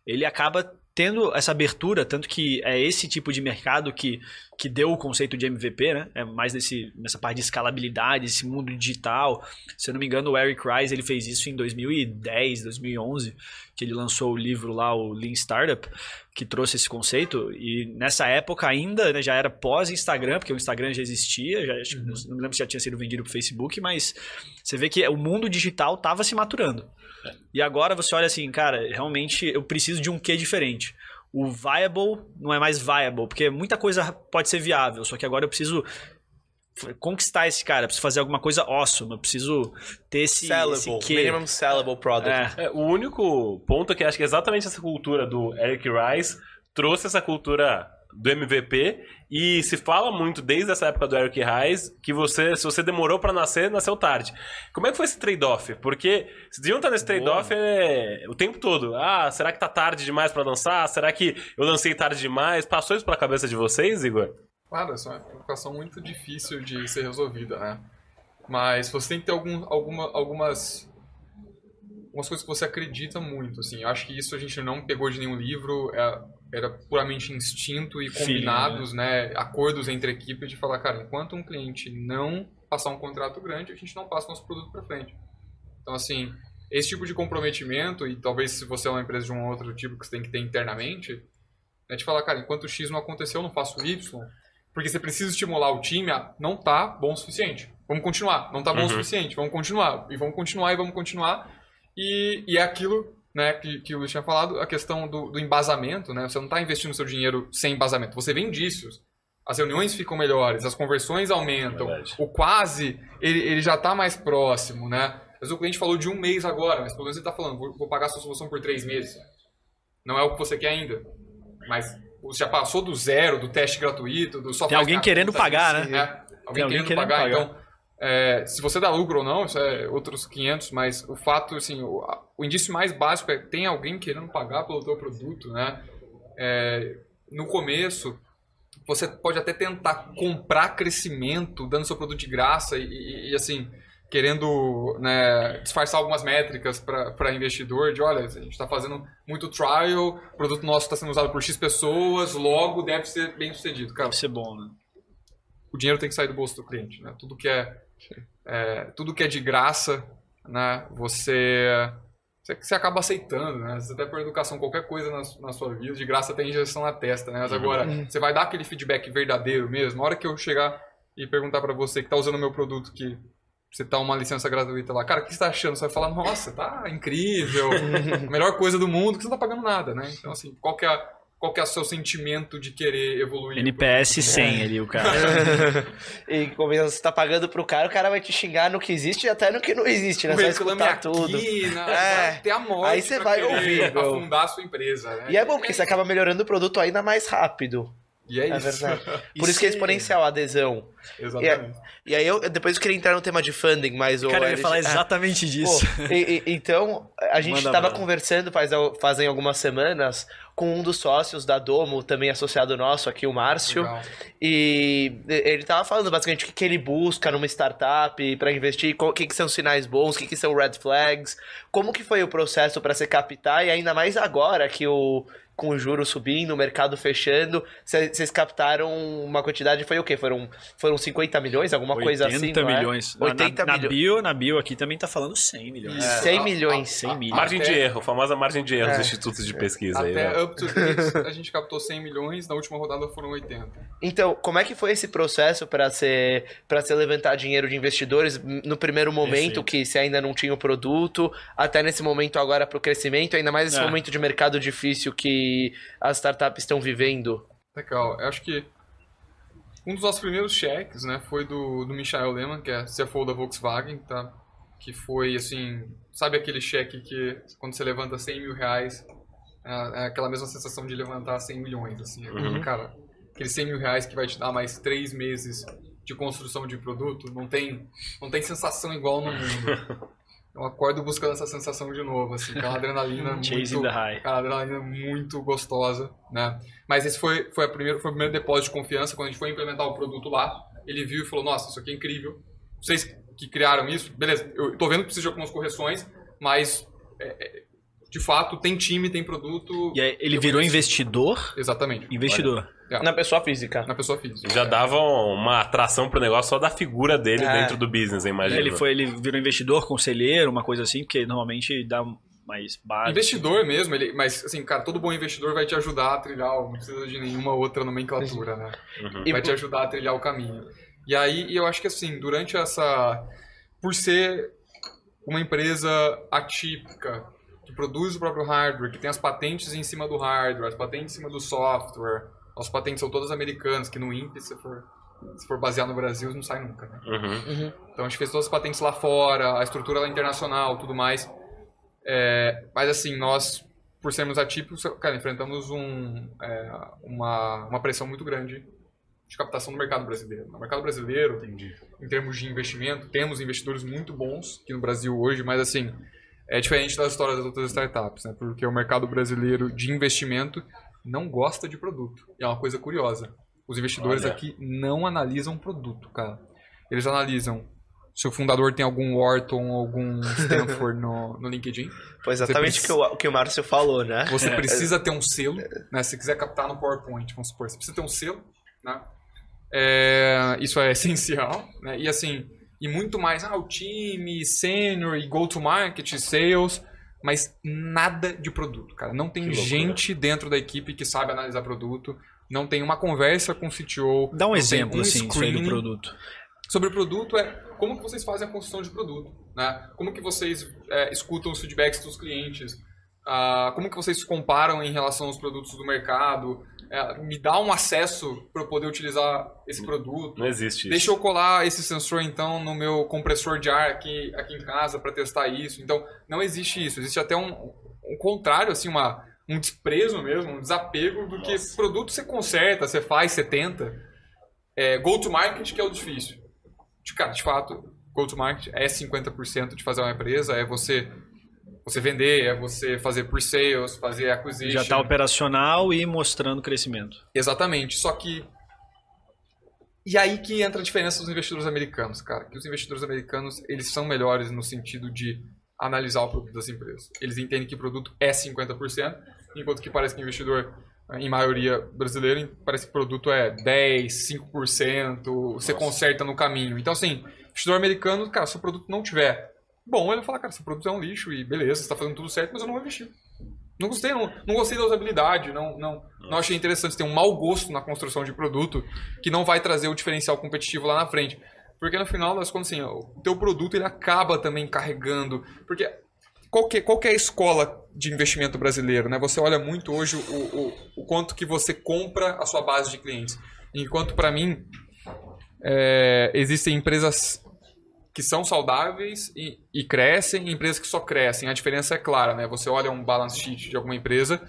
ele acaba tendo essa abertura, tanto que é esse tipo de mercado que, que deu o conceito de MVP, né? É mais nesse, nessa parte de escalabilidade, esse mundo digital. Se eu não me engano, o Eric Rice ele fez isso em 2010, 2011, que ele lançou o livro lá, o Lean Startup, que trouxe esse conceito. E nessa época ainda né, já era pós-Instagram, porque o Instagram já existia, já, não não me lembro se já tinha sido vendido para o Facebook, mas você vê que o mundo digital estava se maturando. E agora você olha assim, cara, realmente eu preciso de um quê diferente. O viable não é mais viable, porque muita coisa pode ser viável, só que agora eu preciso conquistar esse cara, eu preciso fazer alguma coisa awesome, eu preciso ter esse, esse Sellable. quê. Minimum sellable product. É, É, o único ponto é que acho que exatamente essa cultura do Eric Rice trouxe essa cultura do MVP e se fala muito desde essa época do Eric Rice que você, se você demorou pra nascer, nasceu tarde. Como é que foi esse trade-off? Porque se deviam estar nesse trade-off é, o tempo todo. Ah, será que tá tarde demais pra lançar? Será que eu lancei tarde demais? Passou isso pela cabeça de vocês, Igor? Claro, essa é uma equação muito difícil de ser resolvida, né? Mas você tem que ter algum, alguma, algumas, algumas coisas que você acredita muito, assim. Eu acho que isso a gente não pegou de nenhum livro, é- era puramente instinto e combinados, né? Acordos entre equipes de falar, cara, enquanto um cliente não passar um contrato grande, a gente não passa nosso produto para frente. Então, assim, esse tipo de comprometimento, e talvez se você é uma empresa de um outro tipo que você tem que ter internamente, é de falar, cara, enquanto o X não aconteceu, eu não faço o Y, porque você precisa estimular o time a não tá bom o suficiente. Vamos continuar. Não tá bom o Uhum. suficiente. Vamos continuar. E vamos continuar e vamos continuar. E, e é aquilo né, que, que o Luiz tinha falado, a questão do, do embasamento. Né? Você não está investindo seu dinheiro sem embasamento. Você vê indícios. As reuniões ficam melhores, as conversões aumentam. Verdade. O quase, ele, ele já está mais próximo. Né? Mas o cliente falou de um mês agora, mas pelo menos ele está falando, vou, vou pagar a sua solução por três meses. Não é o que você quer ainda. Mas você já passou do zero, do teste gratuito, do só Tem faz alguém minha querendo pagar, né? Alguém, alguém querendo, querendo pagar. pagar. Então, é, se você dá lucro ou não, isso é outros 500, mas o fato, assim, o, o indício mais básico é tem alguém querendo pagar pelo teu produto, né? É, no começo, você pode até tentar comprar crescimento, dando seu produto de graça e, e- e, assim, querendo né, disfarçar algumas métricas para investidor, de olha, a gente está fazendo muito trial, o produto nosso está sendo usado por X pessoas, logo deve ser bem sucedido. Cara, deve ser bom, né? o dinheiro tem que sair do bolso do cliente, né? Tudo que é, é, tudo que é de graça, né? Você você, acaba aceitando, né? Você até por educação qualquer coisa na, na sua vida de graça tem injeção na testa, né? Mas agora você vai dar aquele feedback verdadeiro mesmo. Na hora que eu chegar e perguntar para você que tá usando o meu produto que você tá uma licença gratuita lá, cara, o que você tá achando? Você vai falar, nossa, tá incrível, a [laughs] melhor coisa do mundo, que você não tá pagando nada, né? Então assim, qual que é qual que é o seu sentimento de querer evoluir? NPS 100 ali, o cara. [laughs] E convenhando, você tá pagando pro cara, o cara vai te xingar no que existe e até no que não existe, né? O Você vai reclame escutar aqui, tudo. né? É. Ter a morte Aí você vai ouvir, afundar a sua empresa, né? E é bom porque você acaba melhorando o produto ainda mais rápido. E é É isso. verdade. [laughs] Por E isso que é exponencial a adesão. Exatamente. E aí eu depois eu queria entrar no tema de funding, mas o Cara, eu ia falar Ah, exatamente Pô, disso. e- e- então, a gente estava conversando faz, fazem algumas semanas com um dos sócios da Domo, também associado nosso aqui, o Márcio. Legal. E ele tava falando basicamente o que, que ele busca numa startup para investir, o que, que são sinais bons, o que, que são red flags, como que foi o processo para se captar, e ainda mais agora que o com o juro subindo, o mercado fechando, vocês captaram uma quantidade, foi o quê? Foram, foram 50 milhões, alguma coisa assim? 80 não é? milhões. Na- 80 na, na milhões. bio, na bio aqui também tá falando 100 milhões. Isso. 100 A- milhões. a- 100 a- milhões. Margem de até- erro, famosa margem de erro dos É. institutos de pesquisa aí, né? Até up to date, a gente captou 100 milhões, na última rodada foram 80. Então, como é que foi esse processo para ser para se levantar dinheiro de investidores no primeiro momento Perfeito. que você ainda não tinha o produto, até nesse momento agora para o crescimento, ainda mais nesse É. momento de mercado difícil que as startups estão vivendo? Legal. Eu acho que um dos nossos primeiros cheques, né, foi do, do Michael Lehmann, que é CFO da Volkswagen, tá? Que foi, assim, sabe aquele cheque que quando você levanta 100 mil reais, É, é aquela mesma sensação de levantar 100 milhões, assim. Uhum. Cara, aqueles 100 mil reais que vai te dar mais três meses de construção de produto, não tem, não tem sensação igual no mundo. [laughs] Eu acordo buscando essa sensação de novo, assim, aquela [laughs] adrenalina muito, the high. aquela adrenalina muito gostosa, né? Mas esse foi, foi, a primeira, foi o primeiro depósito de confiança, quando a gente foi implementar o produto lá, ele viu e falou, nossa, isso aqui é incrível. Vocês que criaram isso, beleza, eu tô vendo que precisa de algumas correções, mas é, é, de fato tem time, tem produto. E aí ele virou conheço. investidor? Exatamente. Investidor. Na pessoa física. Na pessoa física. Já dava uma atração pro negócio só da figura dele É. dentro do business, eu imagino. Ele foi, ele virou investidor, conselheiro, uma coisa assim, porque normalmente dá mais base. Investidor mesmo, ele, mas assim, cara, todo bom investidor vai te ajudar a trilhar, não precisa de nenhuma outra nomenclatura, né? Uhum. E vai te ajudar a trilhar o caminho. E aí, eu acho que assim, durante essa. Por ser uma empresa atípica, que produz o próprio hardware, que tem as patentes em cima do hardware, as patentes em cima do software, as patentes são todas americanas, que no INPE, se for, se for basear no Brasil, não sai nunca, né? Uhum. Então a gente fez todas as patentes lá fora, a estrutura lá internacional, tudo mais. É, mas assim, nós, por sermos atípicos, cara, enfrentamos um, é, uma, uma pressão muito grande de captação no mercado brasileiro. No mercado brasileiro, em termos de investimento, temos investidores muito bons aqui no Brasil hoje, mas assim, é diferente das histórias das outras startups, né? Porque o mercado brasileiro de investimento não gosta de produto. E é uma coisa curiosa. Os investidores Olha. aqui não analisam produto, cara. Eles analisam se o fundador tem algum Wharton, algum [laughs] Stanford no, no LinkedIn. Foi exatamente o que que o Márcio falou, né? Você [laughs] precisa ter um selo, né? Se você quiser captar no PowerPoint, vamos supor, você precisa ter um selo, né? É, isso é [laughs] essencial, né? E assim, e muito mais, ah, o time, sênior e go-to-market, sales, mas nada de produto, cara. Não tem gente dentro da equipe que sabe analisar produto, não tem uma conversa com o CTO. Dá um exemplo, um assim, do screening produto. sobre o produto é como que vocês fazem a construção de produto, né? Como que vocês é, escutam os feedbacks dos clientes, Ah, como que vocês se comparam em relação aos produtos do mercado, É, me dá um acesso para eu poder utilizar esse produto. Não existe isso. Deixa eu colar esse sensor então no meu compressor de ar aqui, aqui em casa para testar isso. Então não existe isso, existe até um, um contrário assim, uma um desprezo mesmo, um desapego do que Nossa. produto você conserta, você faz, você tenta. É, go to market que é o difícil. De, cara, de fato, go to market é 50% de fazer uma empresa, é você você vender, é você fazer pre-sales, fazer acquisition. Já está operacional e mostrando crescimento. Exatamente. Só que. E aí que entra a diferença dos investidores americanos, cara. Que os investidores americanos, eles são melhores no sentido de analisar o produto das empresas. Eles entendem que o produto é 50%, enquanto que parece que o investidor, em maioria brasileiro, parece que o produto é 10, 5%, você Nossa. conserta no caminho. Então, assim, investidor americano, cara, se o produto não tiver bom, ele vai falar, cara, esse produto é um lixo e beleza, você está fazendo tudo certo, mas eu não vou investir. Não gostei, não, não gostei da usabilidade, não, não, não achei interessante ter um mau gosto na construção de produto que não vai trazer o diferencial competitivo lá na frente. Porque no final das contas, assim, o teu produto ele acaba também carregando. Porque qual que, qual que é a escola de investimento brasileiro? Né? Você olha muito hoje o, o, o quanto que você compra a sua base de clientes. Enquanto, para mim, é, existem empresas que são saudáveis e, e crescem e empresas que só crescem. A diferença é clara, né? Você olha um balance sheet de alguma empresa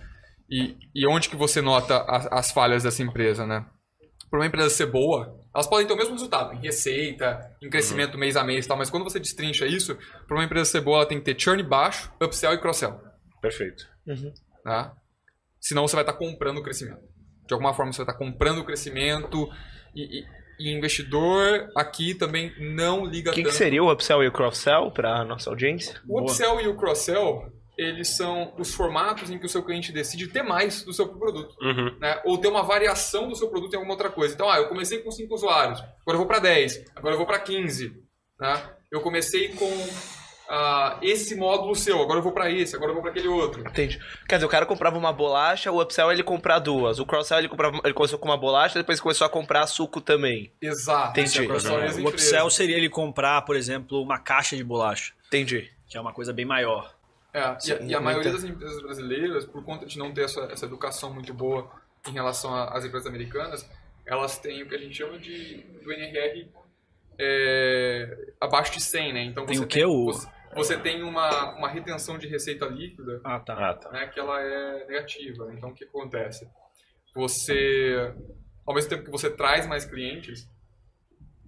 e, e onde que você nota as, as falhas dessa empresa, né? Para uma empresa ser boa, elas podem ter o mesmo resultado em receita, em crescimento mês a mês e tal, mas quando você destrincha isso, para uma empresa ser boa, ela tem que ter churn baixo, upsell e cross-sell. Perfeito. Tá? Senão você vai estar comprando o crescimento. De alguma forma você vai estar comprando o crescimento e, e- e investidor aqui também não liga O que, que tanto. seria o upsell e o cross-sell para nossa audiência? O upsell e o cross-sell, eles são os formatos em que o seu cliente decide ter mais do seu produto. Uhum. Né? Ou ter uma variação do seu produto em alguma outra coisa. Então, ah, eu comecei com 5 usuários, agora eu vou para 10, agora eu vou para 15. Né? Eu comecei com ah, esse módulo seu, agora eu vou para esse, agora eu vou para aquele outro. Entendi. Quer dizer, o cara comprava uma bolacha, o upsell ele comprar duas. O cross-sell ele, comprava, ele começou com uma bolacha, depois começou a comprar suco também. Exato. Entendi. É o upsell seria ele comprar, por exemplo, uma caixa de bolacha, Entendi. que é uma coisa bem maior. É, e, a- e a maioria das empresas brasileiras, por conta de não ter essa, essa educação muito boa em relação a- às empresas americanas, elas têm o que a gente chama de do NRR é, abaixo de 100, né? Então Tem você o quê? O- você- você tem uma, uma retenção de receita líquida Ah, tá. Ah, tá. né, que ela é negativa. Então, o que acontece? Você, ao mesmo tempo que você traz mais clientes,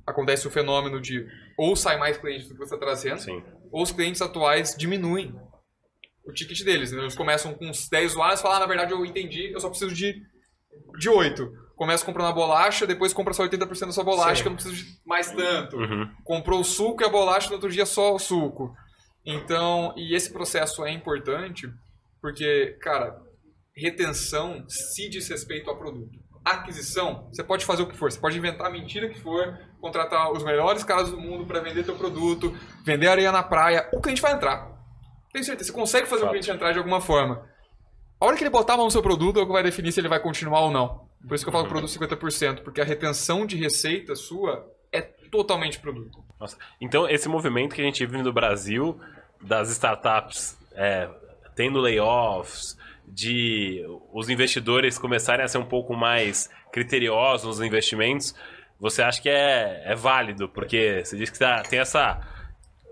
acontece o fenômeno de ou sai mais clientes do que você está trazendo, Sim. ou os clientes atuais diminuem o ticket deles. né? Eles começam com uns 10 usuários e falam, ah, na verdade eu entendi, eu só preciso de, de 8. Começa comprando a bolacha, depois compra só 80% da sua bolacha, Sim. que eu não preciso de mais tanto. Uhum. Comprou o suco e a bolacha, no outro dia só o suco. Então, e esse processo é importante porque, cara, retenção se diz respeito ao produto. Aquisição, você pode fazer o que for, você pode inventar a mentira que for, contratar os melhores caras do mundo para vender teu produto, vender areia na praia, o cliente vai entrar. Tenho certeza, você consegue fazer o cliente entrar de alguma forma. A hora que ele botar a mão no seu produto é o que vai definir se ele vai continuar ou não. Por isso que eu falo produto 50%, porque a retenção de receita sua é totalmente produto. Nossa. Então, esse movimento que a gente vive no Brasil, das startups é, tendo layoffs, de os investidores começarem a ser um pouco mais criteriosos nos investimentos, você acha que é, é válido? Porque você diz que tá- tem essa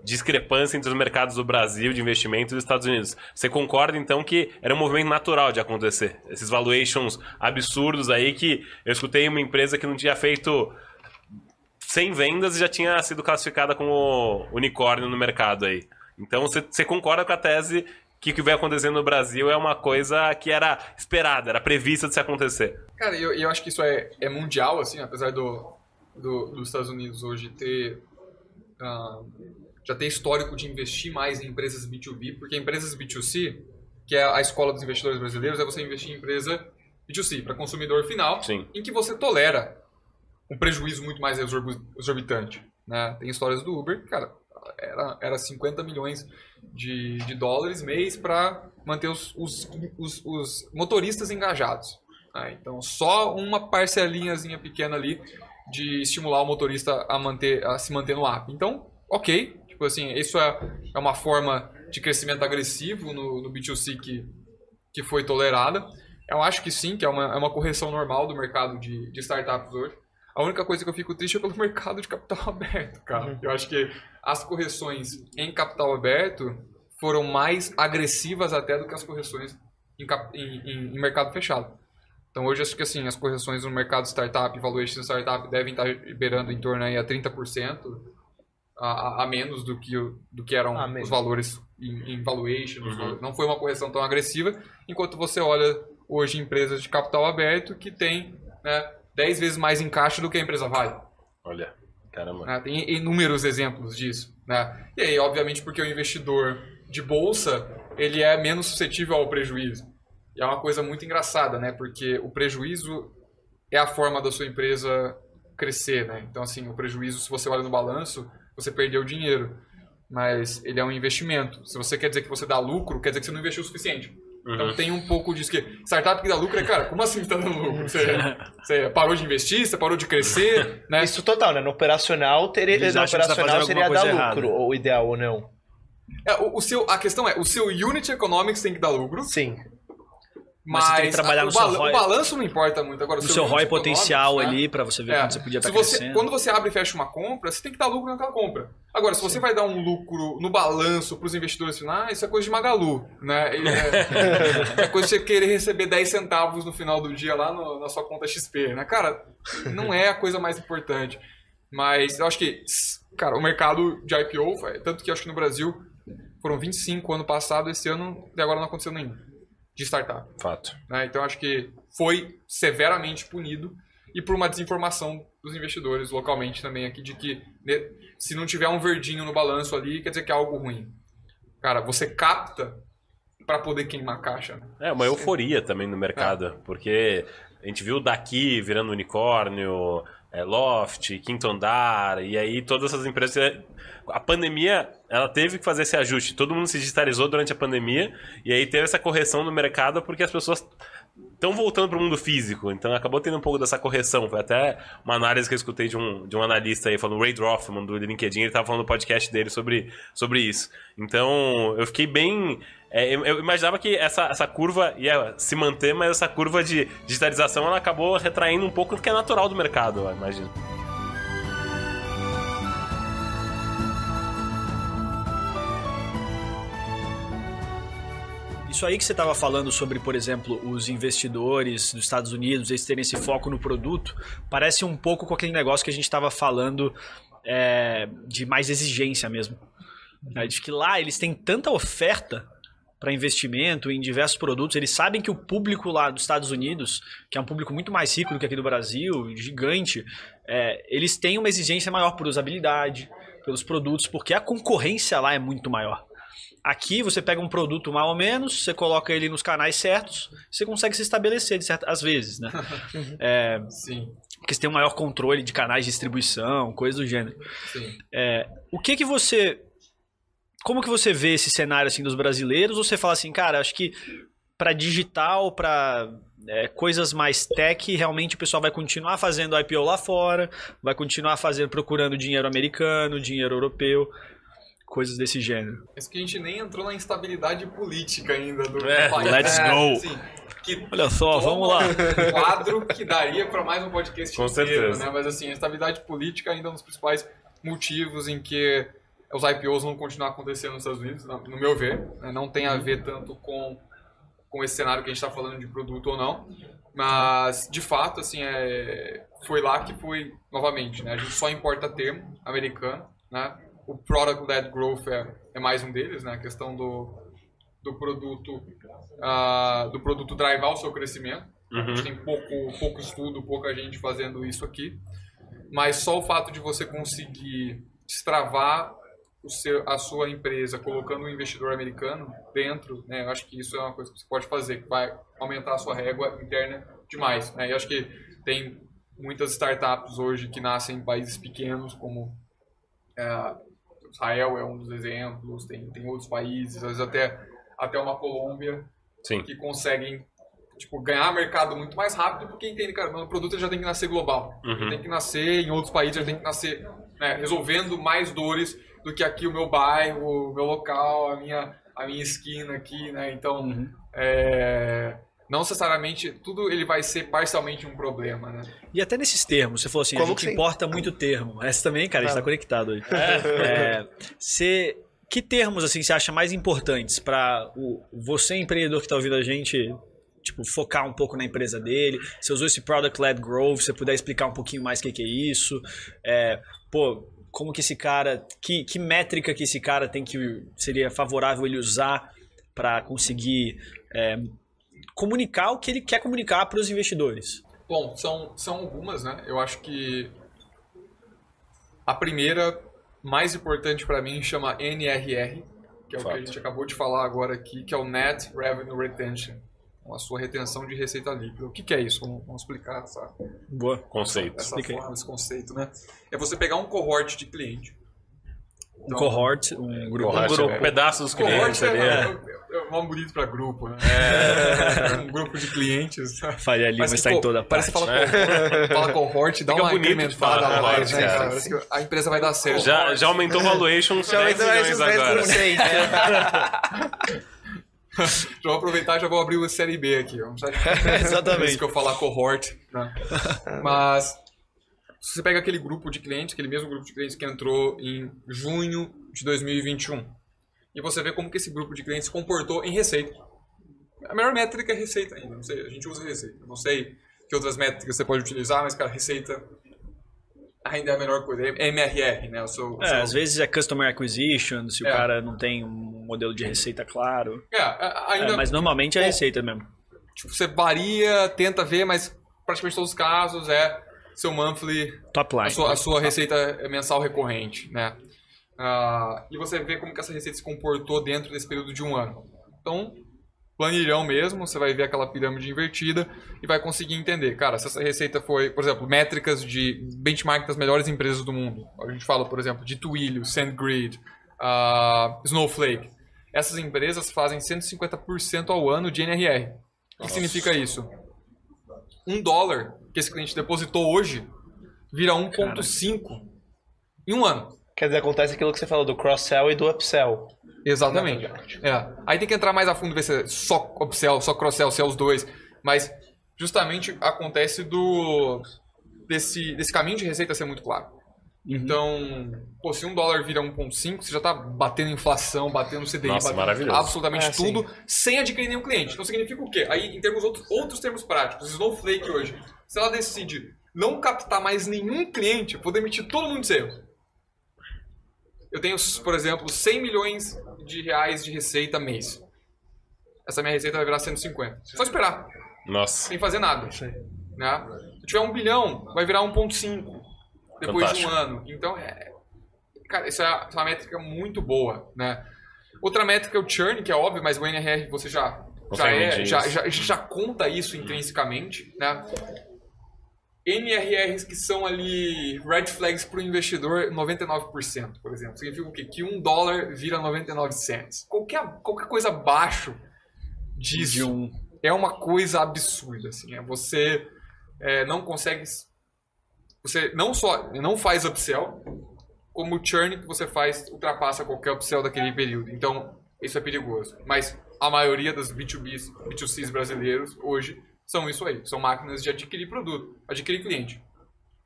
discrepância entre os mercados do Brasil de investimento e dos Estados Unidos. Você concorda, então, que era um movimento natural de acontecer? Esses valuations absurdos aí que eu escutei uma empresa que não tinha feito 100 vendas e já tinha sido classificada como unicórnio no mercado aí. Então você, concorda com a tese que o que vem acontecendo no Brasil é uma coisa que era esperada, era prevista de se acontecer. Cara, eu, eu acho que isso é, é mundial, assim, apesar do, do- dos Estados Unidos hoje ter. ah, já ter histórico de investir mais em empresas B2B, porque empresas B2C, que é a escola dos investidores brasileiros, é você investir em empresa B2C, para consumidor final, Sim. em que você tolera um prejuízo muito mais exorbi- exorbitante. Né? Tem histórias do Uber, cara, era, era 50 milhões de, de dólares mês para manter os, os, os, os motoristas engajados. né? Então, só uma parcelinhazinha pequena ali de estimular o motorista a, manter, a se manter no app. Então, ok. Tipo assim, isso é, é uma forma de crescimento agressivo no, no B2C que, que foi tolerada. Eu acho que sim, que é uma, é uma correção normal do mercado de, de startups hoje. A única coisa que eu fico triste é pelo [laughs] mercado de capital aberto, cara. Eu acho que as correções em capital aberto foram mais agressivas até do que as correções em, em- em- em mercado fechado. Então hoje acho que assim, as correções no mercado startup, valuation startup devem estar liberando em torno aí a 30% a, a- menos do que, do que eram A os valores em, em valuation. Uhum. Não foi uma correção tão agressiva, enquanto você olha hoje empresas de capital aberto que tem né, 10 vezes mais em caixa do que a empresa vale. Olha, caramba. né? Tem inúmeros exemplos disso. Né? E aí, obviamente, porque o investidor de bolsa ele é menos suscetível ao prejuízo. E é uma coisa muito engraçada, né? Porque o prejuízo é a forma da sua empresa crescer, né? Então, assim, o prejuízo, se você olha no balanço, você perdeu dinheiro. Mas ele é um investimento. Se você quer dizer que você dá lucro, quer dizer que você não investiu o suficiente. Então tem um pouco disso que startup que dá lucro é, cara, como assim você tá dando lucro? Você, [laughs] você parou de investir, você parou de crescer, [laughs] né? Isso total, né? No operacional, teria, Eles no tá operacional seria dar lucro, o ideal ou não. É, o, o seu, a questão é, o seu unit economics tem que dar lucro, Sim. Mas mas, você tem que trabalhar a- no o, seu ROI. o balanço não importa muito. Agora, O seu ROI potencial né? ali pra você ver É, quanto você podia estar você, crescendo. quando você abre e fecha uma compra, você tem que dar lucro naquela compra. Agora, se você vai dar um lucro no balanço para os investidores finais, isso é coisa de Magalu, né? É, [laughs] é coisa de você querer receber 10 centavos no final do dia lá no- na sua conta XP, né? Cara, não é a coisa mais importante. Mas eu acho que, cara, o mercado de IPO, tanto que acho que no Brasil foram 25 ano passado, esse ano, e agora não aconteceu nenhum de startup. Fato. né? Então acho que foi severamente punido e por uma desinformação dos investidores localmente também aqui de que né, se não tiver um verdinho no balanço ali, quer dizer que é algo ruim. Cara, você capta para poder queimar a caixa. né? É, uma euforia também no mercado, porque a gente viu daqui virando unicórnio, é, Loft, Quinto Andar, e aí todas essas empresas. A pandemia, ela teve que fazer esse ajuste. Todo mundo se digitalizou durante a pandemia, e aí teve essa correção no mercado porque as pessoas estão voltando para o mundo físico, então acabou tendo um pouco dessa correção. Foi até uma análise que eu escutei de um, de um analista aí, falando, Ray Droffman, do LinkedIn, ele estava falando no podcast dele sobre, sobre isso. Então, eu fiquei bem... é, eu, imaginava que essa, essa curva ia se manter, mas essa curva de digitalização ela acabou retraindo um pouco do que é natural do mercado, eu imagino. Isso aí que você estava falando sobre, por exemplo, os investidores dos Estados Unidos, eles terem esse foco no produto, parece um pouco com aquele negócio que a gente estava falando é, de mais exigência mesmo. Né? De que lá eles têm tanta oferta para investimento em diversos produtos. Eles sabem que o público lá dos Estados Unidos, que é um público muito mais rico do que aqui do Brasil, gigante, é, eles têm uma exigência maior por usabilidade, pelos produtos, porque a concorrência lá é muito maior. Aqui você pega um produto mal ou menos, você coloca ele nos canais certos, você consegue se estabelecer de certas às vezes, né? [laughs] É, Sim, porque você tem um maior controle de canais de distribuição, coisa do gênero. sim. É, o que que você. Como que você vê esse cenário assim dos brasileiros? Ou você fala assim, cara, acho que para digital, para coisas mais tech, realmente o pessoal vai continuar fazendo IPO lá fora, vai continuar fazendo, procurando dinheiro americano, dinheiro europeu, coisas desse gênero. Isso que a gente nem entrou na instabilidade política ainda do É, país. let's É, go. assim, que Olha só, vamos lá. um quadro que daria para mais um podcast Com inteiro, certeza. né? Mas assim, a estabilidade política ainda é um dos principais motivos em que os IPOs vão continuar acontecendo nos Estados Unidos, no meu ver. né? Não tem a ver tanto com, com esse cenário que a gente está falando de produto ou não. Mas, de fato, assim, é, foi lá que foi, novamente, né? A gente só importa termo americano, né? O Product-Led Growth é, é mais um deles, né? A questão do, do produto ah, do produto drivar o seu crescimento. A gente tem pouco, pouco estudo, pouca gente fazendo isso aqui. Mas só o fato de você conseguir destravar o seu, a sua empresa colocando um investidor americano dentro, né, eu acho que isso é uma coisa que você pode fazer, que vai aumentar a sua régua interna demais. Né? E eu acho que tem muitas startups hoje que nascem em países pequenos, como é, Israel é um dos exemplos, tem, tem outros países, às vezes até, até uma Colômbia, Sim. que conseguem tipo, ganhar mercado muito mais rápido porque entende, cara, meu produto já tem que nascer global. Uhum. Tem que nascer em outros países, ele tem que nascer né, resolvendo mais dores do que aqui o meu bairro, o meu local, a minha, a minha esquina aqui, né? Então, Uhum. é, não necessariamente tudo ele vai ser parcialmente um problema, né? E até nesses termos, você falou assim, Como a gente importa muito termo. Essa também, cara, a gente tá conectado hoje. É, você, que termos assim você acha mais importantes para você empreendedor que tá ouvindo a gente, tipo, focar um pouco na empresa dele? Você usou esse product led growth, se você puder explicar um pouquinho mais o que, que é isso? É, pô, como que esse cara, que, que métrica que esse cara tem que seria favorável ele usar para conseguir é, comunicar o que ele quer comunicar para os investidores? Bom, são, são algumas, né? Eu acho que a primeira, mais importante para mim, chama NRR, que é o que a Fato. gente acabou de falar agora aqui, que é o Net Revenue Retention, a sua retenção de receita líquida. O que, que é isso? Vamos, vamos explicar essa, Boa. Conceito. essa aí. forma, esse conceito, né? É você pegar um cohort de cliente. Um cohort, um grupo. Cohort, um grupo. é um pedaço dos Cohort clientes é, ali. é, é. é um nome bonito para grupo, né? É. [laughs] um grupo de clientes. Faria Lima Parece está em toda Parece parte. que fala, co- fala cohort, dá Fica uma incrementada né, cara. Parece que a empresa vai dar certo. Já, já aumentou o valuation uns Já 10 aumentou mais milhões agora. 10%. Já vou aproveitar e já vou abrir o série B aqui. Vamos [laughs] Exatamente. isso que eu falar cohort. Né? Mas [laughs] se você pega aquele grupo de clientes, aquele mesmo grupo de clientes que entrou em junho de 2021, e você vê como que esse grupo de clientes se comportou em receita. A melhor métrica é receita ainda. Não sei, a gente usa receita. Não sei que outras métricas você pode utilizar, mas, cara, receita ainda é a melhor coisa. É MRR, né? O seu, o É, seu- às vezes é customer acquisition, se o É. cara não tem um modelo de receita claro. É, a- ainda, É, mas normalmente é receita mesmo. tipo, você varia, tenta ver, mas praticamente todos os casos é seu monthly Top line. a sua, a sua receita mensal recorrente, né? Ah, e você vê como que essa receita se comportou dentro desse período de um ano. Então, planilhão mesmo, você vai ver aquela pirâmide invertida e vai conseguir entender, cara, se essa receita foi, por exemplo, métricas de benchmark das melhores empresas do mundo. A gente fala, por exemplo, de Twilio, SendGrid, ah, Snowflake. Essas empresas fazem 150% ao ano de NRR. O que significa isso? Um dólar que esse cliente depositou hoje vira 1,5 em um ano. Quer dizer, acontece aquilo que você falou do cross-sell e do upsell. Exatamente. É. Aí tem que entrar mais a fundo, ver se é só upsell, só cross-sell, se é os dois. Mas justamente acontece do desse, desse caminho de receita ser muito claro. Então, pô, se um dólar vira 1,5, você já tá batendo inflação, batendo CDI, Nossa, batendo absolutamente É, sim. tudo, sem adquirir nenhum cliente. Então significa o quê? Aí, em termos outros, outros termos práticos, Snowflake hoje, se ela decide não captar mais nenhum cliente, eu vou demitir todo mundo de sales. Eu tenho, por exemplo, 100 milhões de reais de receita mês. Essa minha receita vai virar 150. Só esperar Nossa. sem fazer nada. Né? Se tiver um bilhão, vai virar 1,5 depois de um Fantástico. ano. Então, é, cara, isso é essa é uma métrica muito boa, né? Outra métrica é o churn, que é óbvio, mas o NRR você já, já, é, já, isso. já, já conta isso intrinsecamente, né? NRRs que são ali red flags para o investidor, 99%, por exemplo. Significa o quê? Que um dólar vira 99 cents. Qualquer, qualquer coisa abaixo disso De um. é uma coisa absurda, assim. É você é, não consegue... Você não só não faz upsell, como o churn que você faz ultrapassa qualquer upsell daquele período. Então, isso é perigoso. Mas a maioria dos B2Bs, B2Cs brasileiros hoje são isso aí. São máquinas de adquirir produto, adquirir cliente.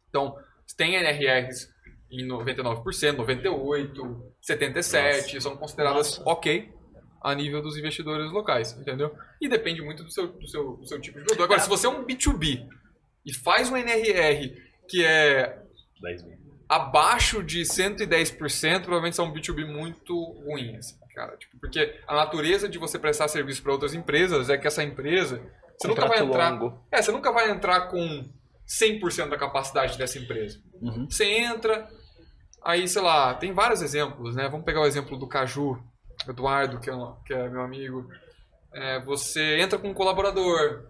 Então, tem NRRs em 99%, 98%, 77%, são consideradas ok a nível dos investidores locais, entendeu? E depende muito do seu, do seu, do seu tipo de produto. Agora, se você é um B2B e faz um NRR que é 10 mil. abaixo de 110%, provavelmente são um B2B muito ruim, assim, cara. Tipo, porque a natureza de você prestar serviço para outras empresas é que essa empresa, você nunca vai entrar, longo. é, você nunca vai entrar com 100% da capacidade dessa empresa. Uhum. Você entra, aí, sei lá, tem vários exemplos, né? Vamos pegar o exemplo do Caju, Eduardo, que é, que é meu amigo. É, você entra com um colaborador,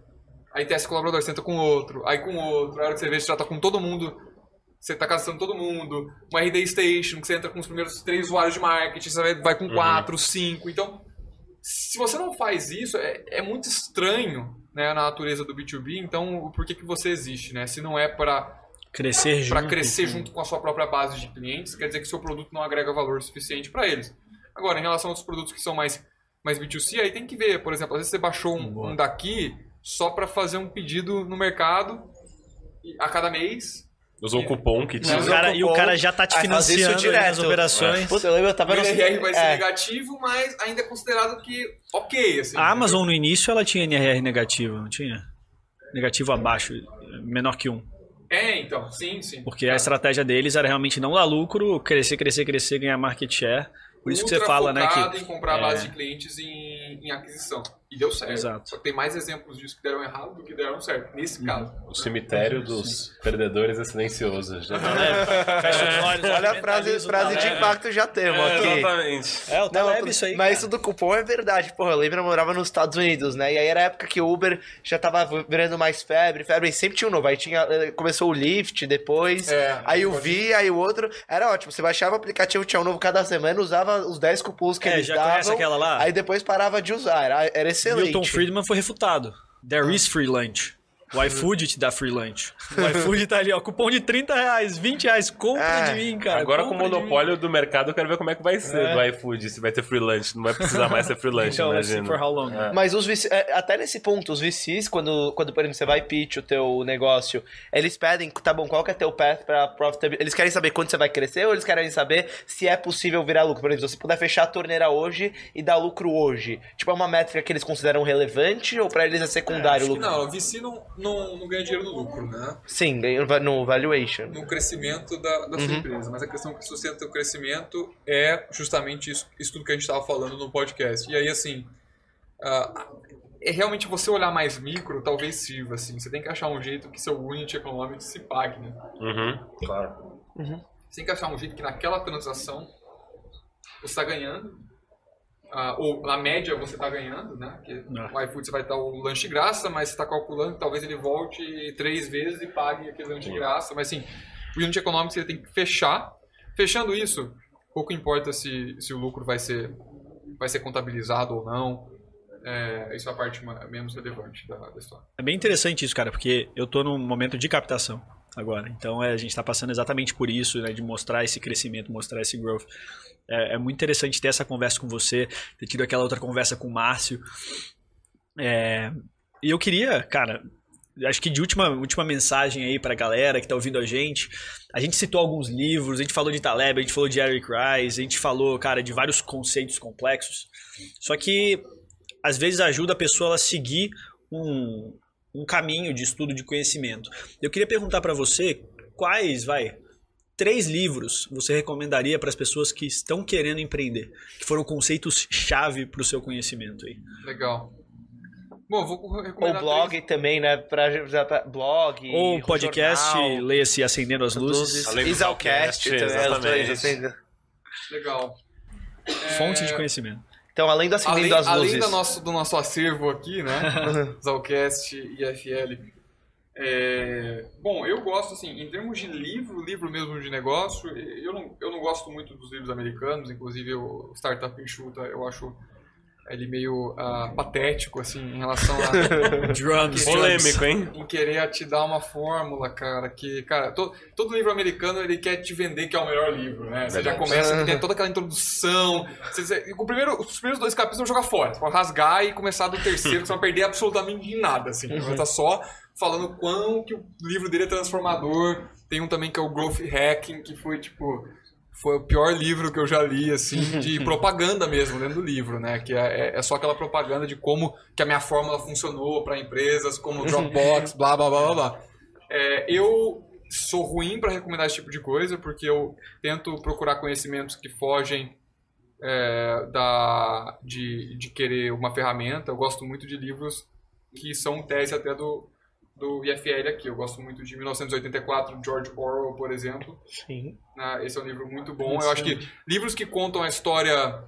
aí testa o colaborador, você entra com outro, aí com outro, a hora que você vê, você já tá com todo mundo, você tá caçando todo mundo, uma RD Station, que você entra com os primeiros três usuários de marketing, você vai, com quatro, cinco, então... Se você não faz isso, é, é muito estranho né, na natureza do B2B, então por que, que você existe, né? Se não é para Crescer junto. para crescer com- junto com a sua própria base de clientes, quer dizer que seu produto não agrega valor suficiente para eles. Agora, em relação aos produtos que são mais, mais B2C, aí tem que ver, por exemplo, às vezes você baixou um, um daqui só para fazer um pedido no mercado a cada mês. Usou o cupom que tinha. o, cara, e o cara já tá te financiando nas direto. operações. Puta, eu lembro, eu O tava no... NRR vai ser é. negativo, mas ainda é considerado que ok. Assim, A Amazon no início ela tinha NRR negativo, não tinha? Negativo abaixo, menor que um. É, então, sim, sim. Porque a estratégia deles era realmente não dar lucro, crescer, crescer, crescer, ganhar market share. Por isso que você Ultra fala, né, que em comprar é. base de clientes em, em aquisição. E deu certo. Exato. Só que tem mais exemplos disso que deram errado do que deram certo, nesse caso. O cemitério dos perdedores é silencioso. Já. É, fecha os olhos, Olha a frase, frase de impacto já temos aqui. exatamente. É, o Não, Taleb isso aí. mas cara. isso do cupom é verdade. Porra, eu lembro eu morava nos Estados Unidos, né? E aí era a época que o Uber já tava virando mais febre, febre, e sempre tinha um novo. Aí tinha, eh, começou o Lyft depois, É, aí o Vi, aí o outro. Era ótimo. Você baixava o aplicativo, tinha um novo cada semana, usava os 10 cupons que É, eles já davam. conhece aquela lá? Aí depois parava de usar. Era, era excelente. Milton Friedman foi refutado. There is free lunch. O iFood te dá free lunch. O iFood tá ali, ó. Cupom de 30 reais, 20 reais. Compra É, de mim, cara. Agora com o monopólio do mercado, eu quero ver como é que vai ser É. do iFood, se vai ter free lunch. Não vai precisar mais ter free lunch, Então, assim, imagina. for how long? É. Mas os VC, é, até nesse ponto, os VCs, quando, quando, por exemplo, você vai pitch o teu negócio, eles pedem, tá bom, qual que é teu path pra profitability? Eles querem saber quando você vai crescer ou eles querem saber se é possível virar lucro? Por exemplo, se você puder fechar a torneira hoje e dar lucro hoje. Tipo, é uma métrica que eles consideram relevante ou pra eles é secundário o lucro? Não, o VC não, não, não ganha dinheiro no lucro, né? Sim, ganha no- valuation. no crescimento da, da sua empresa. Mas a questão que sustenta o crescimento é justamente isso, isso tudo que a gente estava falando no podcast. E aí, assim, ah, é realmente você olhar mais micro, talvez sirva, assim. Você tem que achar um jeito que seu unit economics se pague, né? Uhum, claro. Você tem que achar um jeito que naquela transação você está ganhando. Ah, ou na média você está ganhando, né? Porque Ah. o iFood você vai dar o lanche de graça, mas você está calculando que talvez ele volte três vezes e pague aquele lanche de graça. Mas assim, o unit economics ele tem que fechar. Fechando isso, pouco importa se, se o lucro vai ser, vai ser contabilizado ou não. É, isso é a parte menos relevante da, da história. É bem interessante isso, cara, porque eu tô num momento de captação agora. Então é, a gente tá passando exatamente por isso, né? De mostrar esse crescimento, mostrar esse growth. É, é muito interessante ter essa conversa com você, ter tido aquela outra conversa com o Márcio. É, e eu queria, cara, acho que de última, última mensagem aí pra galera que tá ouvindo a gente. A gente citou alguns livros, a gente falou de Taleb, a gente falou de Eric Rice, a gente falou, cara, de vários conceitos complexos. Só que às vezes ajuda a pessoa a seguir um, um caminho de estudo de conhecimento. Eu queria perguntar pra você quais, vai, três livros você recomendaria para as pessoas que estão querendo empreender, que foram conceitos chave para o seu conhecimento aí. Legal. Bom, vou Ou recomendar blog três- também, né? Pra, já pra- blog. Ou podcast, leia-se Acendendo as Luzes, Exalcast os dois, exatamente. assim. Legal. fonte de conhecimento. Então, além do acendendo Além, as além luzes. do, nosso, do nosso acervo aqui, né? [laughs] Zalcast e IFL. É, bom, eu gosto, assim, em termos de livro, livro mesmo de negócio, eu não, eu não gosto muito dos livros americanos, inclusive o Startup Enxuta, eu acho ele meio ah, patético, assim, em relação a... [laughs] Drums, Polêmico, hein? em querer te dar uma fórmula, cara, que, cara, to- todo livro americano ele quer te vender que é o melhor livro, né? Você já começa, tem toda aquela introdução. Você, você- o primeiro, os primeiros dois capítulos você joga fora. Você pode rasgar e começar do terceiro, que você vai perder absolutamente nada, assim. Você [laughs] vai estar só falando quão que o livro dele é transformador. Tem um também que é o Growth Hacking, que foi, tipo... Foi o pior livro que eu já li, assim, [laughs] de propaganda mesmo dentro do livro, né? Que é, é- é só aquela propaganda de como que a minha fórmula funcionou para empresas, como o [laughs] Dropbox, blá, blá, blá, blá, blá. É, eu sou ruim para recomendar esse tipo de coisa, porque eu tento procurar conhecimentos que fogem é, da, de, de querer uma ferramenta. Eu gosto muito de livros que são tese até do, do IFL aqui. Eu gosto muito de 1984, de George Orwell, por exemplo. Sim. né? Esse é um livro muito bom. Eu acho que livros que contam a história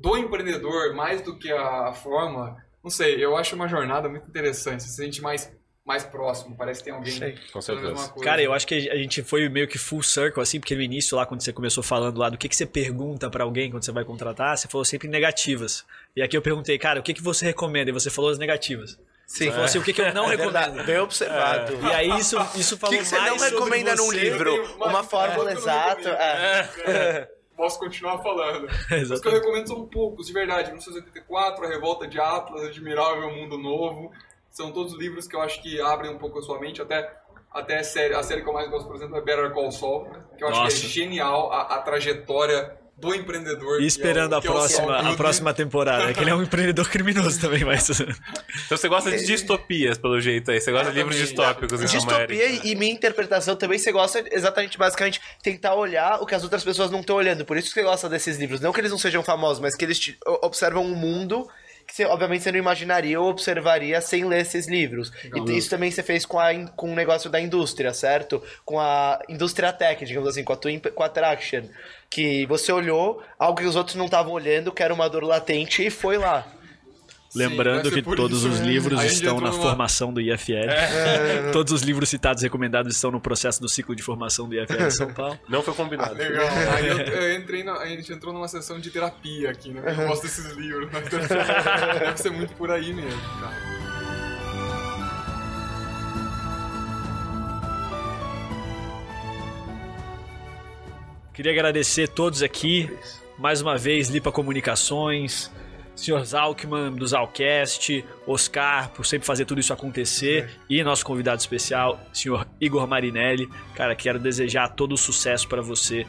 do empreendedor mais do que a fórmula, não sei, eu acho uma jornada muito interessante. Você se sente mais, mais próximo, parece que tem alguém Sei. Com certeza. coisa. Cara, eu acho que a gente foi meio que full circle, assim, porque no início, lá, quando você começou falando lá do que, que você pergunta pra alguém quando você vai contratar, você falou sempre negativas. E aqui eu perguntei, cara, o que, que você recomenda? E você falou as negativas. Sim. Você falou assim, o que, que eu não É verdade, recomendo? bem observado. E aí isso, isso O falou que, que você mais não sobre recomenda num livro? Uma- Uma fórmula é, não exata. recomendo. é. Posso continuar falando. [laughs] Os que eu Exatamente. recomendo são poucos, de verdade. 1984, A Revolta de Atlas, Admirável Mundo Novo. São todos livros que eu acho que abrem um pouco a sua mente. Até, até a, série, a série que eu mais gosto, por exemplo, é Better Call Saul. Que eu acho Nossa. que é genial a, a trajetória do empreendedor. E esperando que é o- a que é próxima, a próxima temporada, que ele é um empreendedor [laughs] criminoso também, mas... Então você gosta de distopias, pelo jeito aí. Você gosta de livros Exatamente. distópicos, então, Distopia e minha interpretação também, você gosta exatamente, basicamente, tentar olhar o que as outras pessoas não estão olhando. Por isso que você gosta desses livros. Não que eles não sejam famosos, mas que eles te- o- observam um mundo que você, obviamente você não imaginaria ou observaria sem ler esses livros. E isso também você fez com, a, com o negócio da indústria, certo? Com a indústria tech, digamos assim, com a, tua, com a Traction. Que você olhou algo que os outros não estavam olhando, que era uma dor latente, e foi lá. Lembrando ser que todos isso, os né? livros estão na numa- formação do IFL. [laughs] Todos os livros citados e recomendados estão no processo do ciclo de formação do IFL de São Paulo. Não foi combinado. Legal. Aí eu, eu entrei na, a gente entrou numa sessão de terapia aqui, né? Eu gosto desses livros, mas [laughs] deve ser muito por aí mesmo, cara. Queria agradecer todos aqui. Mais uma vez, Lipa Comunicações, Sr. Zalkman do Zalcast, Oscar, por sempre fazer tudo isso acontecer. E nosso convidado especial, Sr. Igor Marinelli. Cara, quero desejar todo o sucesso para você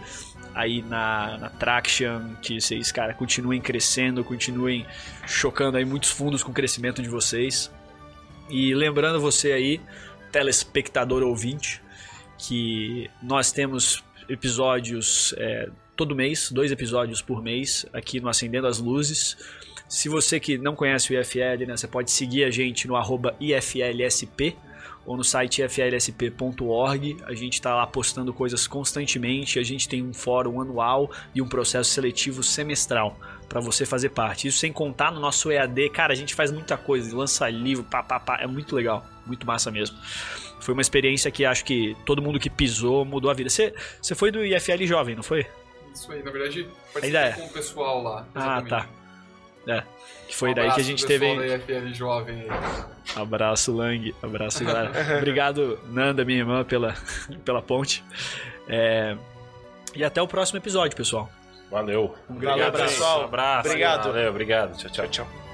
aí na, na Traction, que vocês, cara, continuem crescendo, continuem chocando aí muitos fundos com o crescimento de vocês. E lembrando você aí, telespectador ouvinte, que nós temos episódios é, todo mês, dois episódios por mês, aqui no Acendendo as Luzes. Se você que não conhece o IFL, né, você pode seguir a gente no IFLSP ou no site iflsp.org. A gente está lá postando coisas constantemente. A gente tem um fórum anual e um processo seletivo semestral para você fazer parte. Isso sem contar no nosso EAD. Cara, a gente faz muita coisa, lança livro, pá, pá, pá. É muito legal, muito massa mesmo. Foi uma experiência que acho que todo mundo que pisou mudou a vida. Você, você foi do IFL jovem, não foi? Isso aí, na verdade, Ainda é. participei com o pessoal lá. Ah, exatamente. tá. É. Que foi Um daí que a abraço gente teve. pessoal da IFL jovem aí. Abraço, Lang. Abraço, galera. [laughs] Obrigado, Nanda, minha irmã, pela, pela ponte. É, E até o próximo episódio, pessoal. Valeu. Valeu, pessoal. Um abraço. Obrigado. Valeu, obrigado. Tchau, tchau. Tchau.